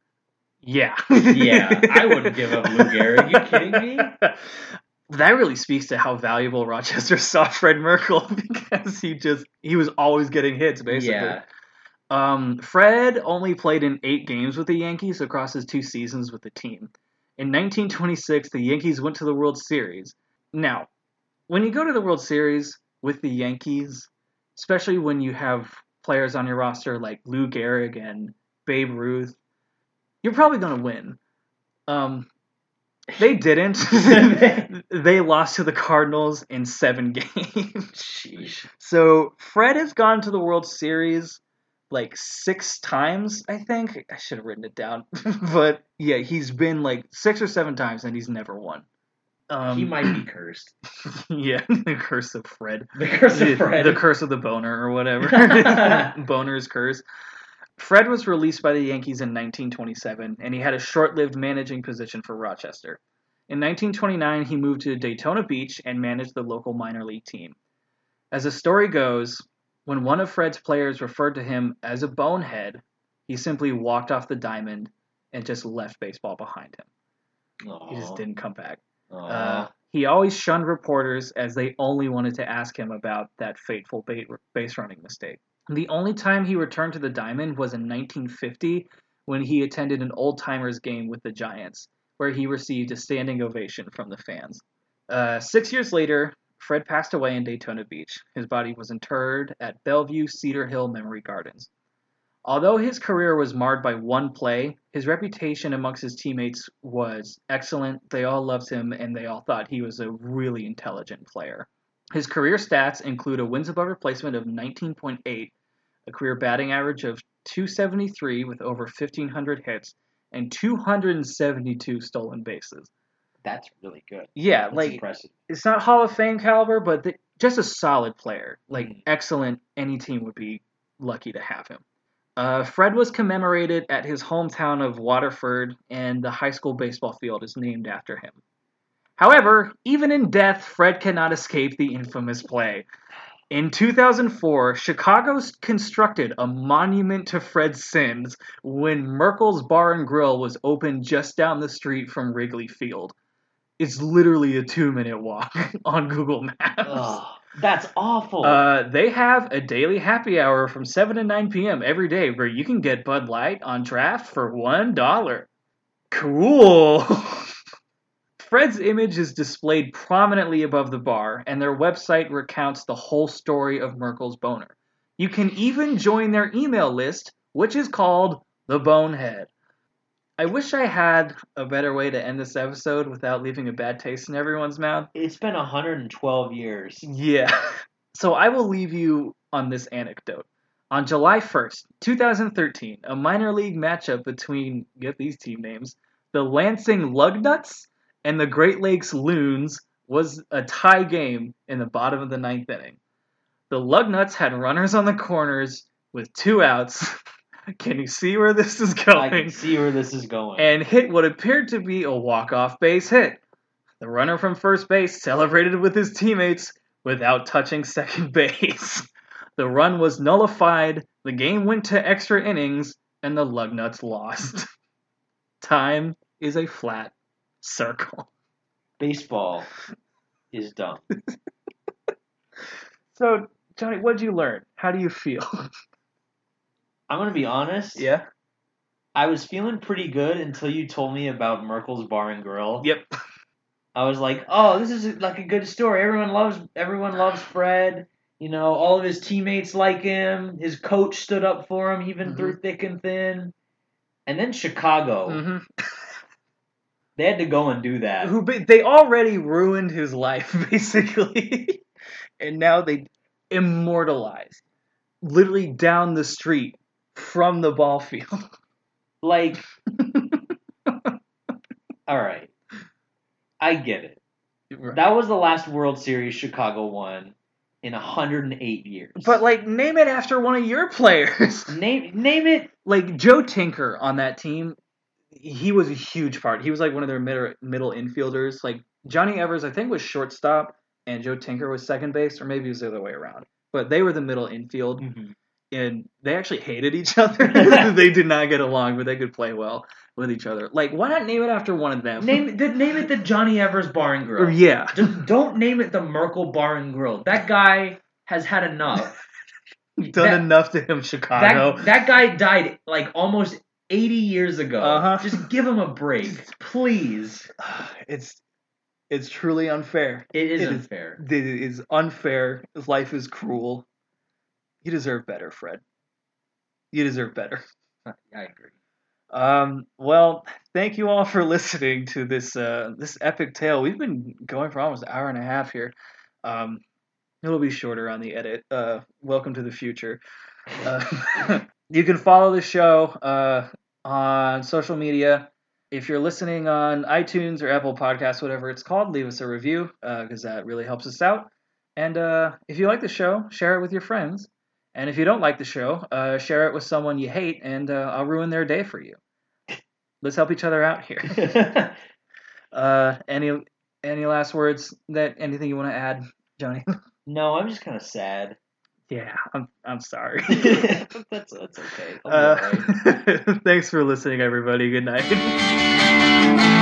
yeah. Yeah, I wouldn't give up Lou Gehrig. Are You kidding me? That really speaks to how valuable Rochester saw Fred Merkle because he just he was always getting hits basically. Yeah. Um, Fred only played in eight games with the Yankees across his two seasons with the team. In 1926, the Yankees went to the World Series. Now, when you go to the World Series with the Yankees, especially when you have players on your roster like Lou Gehrig and Babe Ruth, you're probably going to win. Um, They didn't. they lost to the Cardinals in seven games. Sheesh. So Fred has gone to the World Series like six times, I think. I should have written it down. but yeah, he's been like six or seven times and he's never won. Um, he might be cursed. yeah, the curse of Fred. The curse of Fred. the curse of the boner or whatever. Boner's curse. Fred was released by the Yankees in 1927, and he had a short-lived managing position for Rochester. In 1929, he moved to Daytona Beach and managed the local minor league team. As the story goes, when one of Fred's players referred to him as a bonehead, he simply walked off the diamond and just left baseball behind him. He just didn't come back. Uh, he always shunned reporters as they only wanted to ask him about that fateful base running mistake. The only time he returned to the diamond was in 1950 when he attended an old timers game with the Giants, where he received a standing ovation from the fans. Uh, six years later, Fred passed away in Daytona Beach. His body was interred at Bellevue Cedar Hill Memory Gardens. Although his career was marred by one play, his reputation amongst his teammates was excellent. They all loved him and they all thought he was a really intelligent player. His career stats include a wins above replacement of 19.8, a career batting average of 273 with over 1,500 hits, and 272 stolen bases. That's really good. Yeah, That's like impressive. it's not Hall of Fame caliber, but th- just a solid player. Like Mhm. excellent. Any team would be lucky to have him. Uh, Fred was commemorated at his hometown of Waterford, and the high school baseball field is named after him. However, even in death, Fred cannot escape the infamous play. In 2004, Chicago constructed a monument to Fred Sims when Merkle's Bar and Grill was opened just down the street from Wrigley Field. It's literally a two minute walk on Google Maps. Ugh, that's awful. Uh, they have a daily happy hour from 7 to 9 p.m. every day where you can get Bud Light on draft for $1. Cool. Fred's image is displayed prominently above the bar, and their website recounts the whole story of Merkle's boner. You can even join their email list, which is called The Bonehead. I wish I had a better way to end this episode without leaving a bad taste in everyone's mouth. it's been 112 years. Yeah. So I will leave you on this anecdote. On July 1st, 2013, a minor league matchup between, get these team names, the Lansing Lugnuts and the Great Lakes Loons was a tie game in the bottom of the ninth inning. The Lugnuts had runners on the corners with two outs. Can you see where this is going? I can see where this is going. and hit what appeared to be a walk-off base hit. The runner from first base celebrated with his teammates without touching second base. The run was nullified, the game went to extra innings, and the Lugnuts lost. Time is a flat circle. Baseball is dumb. So, Johnny, what did you learn? How do you feel? I'm gonna be honest. yeah? I was feeling pretty good until you told me about Merkle's Bar and Grill. Yep. I was like, oh, this is like a good story. Everyone loves everyone loves Fred. You know, all of his teammates like him. His coach stood up for him even Mhm. through thick and thin. And then Chicago, hmm they had to go and do that. Who they already ruined his life basically, and now they immortalized literally down the street from the ball field. Like, all right, I get it. That was the last World Series Chicago won in 108 years. But like, name it after one of your players. name name it. like Joe Tinker on that team, he was a huge part. He was like one of their middle middle infielders. Like Johnny Evers, I think was shortstop, and Joe Tinker was second base, or maybe it was the other way around. But they were the middle infield, mm-hmm. and they actually hated each other. they did not get along, but they could play well with each other. Like, why not name it after one of them? Name the, name it the Johnny Evers Bar and Grill. Yeah. Just don't name it the Merkle Bar and Grill. That guy has had enough. Done That- enough to him, Chicago. That that guy died like almost 80 years ago. Uh-huh. Just give him a break, please. it's it's truly unfair. It is It is- unfair. It is unfair. Life is cruel. You deserve better, Fred. You deserve better. I agree. Um, well, thank you all for listening to this uh, this epic tale. We've been going for almost an hour and a half here. Um, it'll be shorter on the edit. Uh, welcome to the future. Uh, you can follow the show uh, on social media. If you're listening on iTunes or Apple Podcasts, whatever it's called, leave us a review because that really helps us out. And uh, if you like the show, share it with your friends. And if you don't like the show, uh, share it with someone you hate, and uh, I'll ruin their day for you. Let's help each other out here. Uh, any any last words? That anything you want to add, Johnny? no, I'm just kind of sad. Yeah, I'm I'm sorry. that's that's okay. Uh, thanks for listening, everybody. Good night.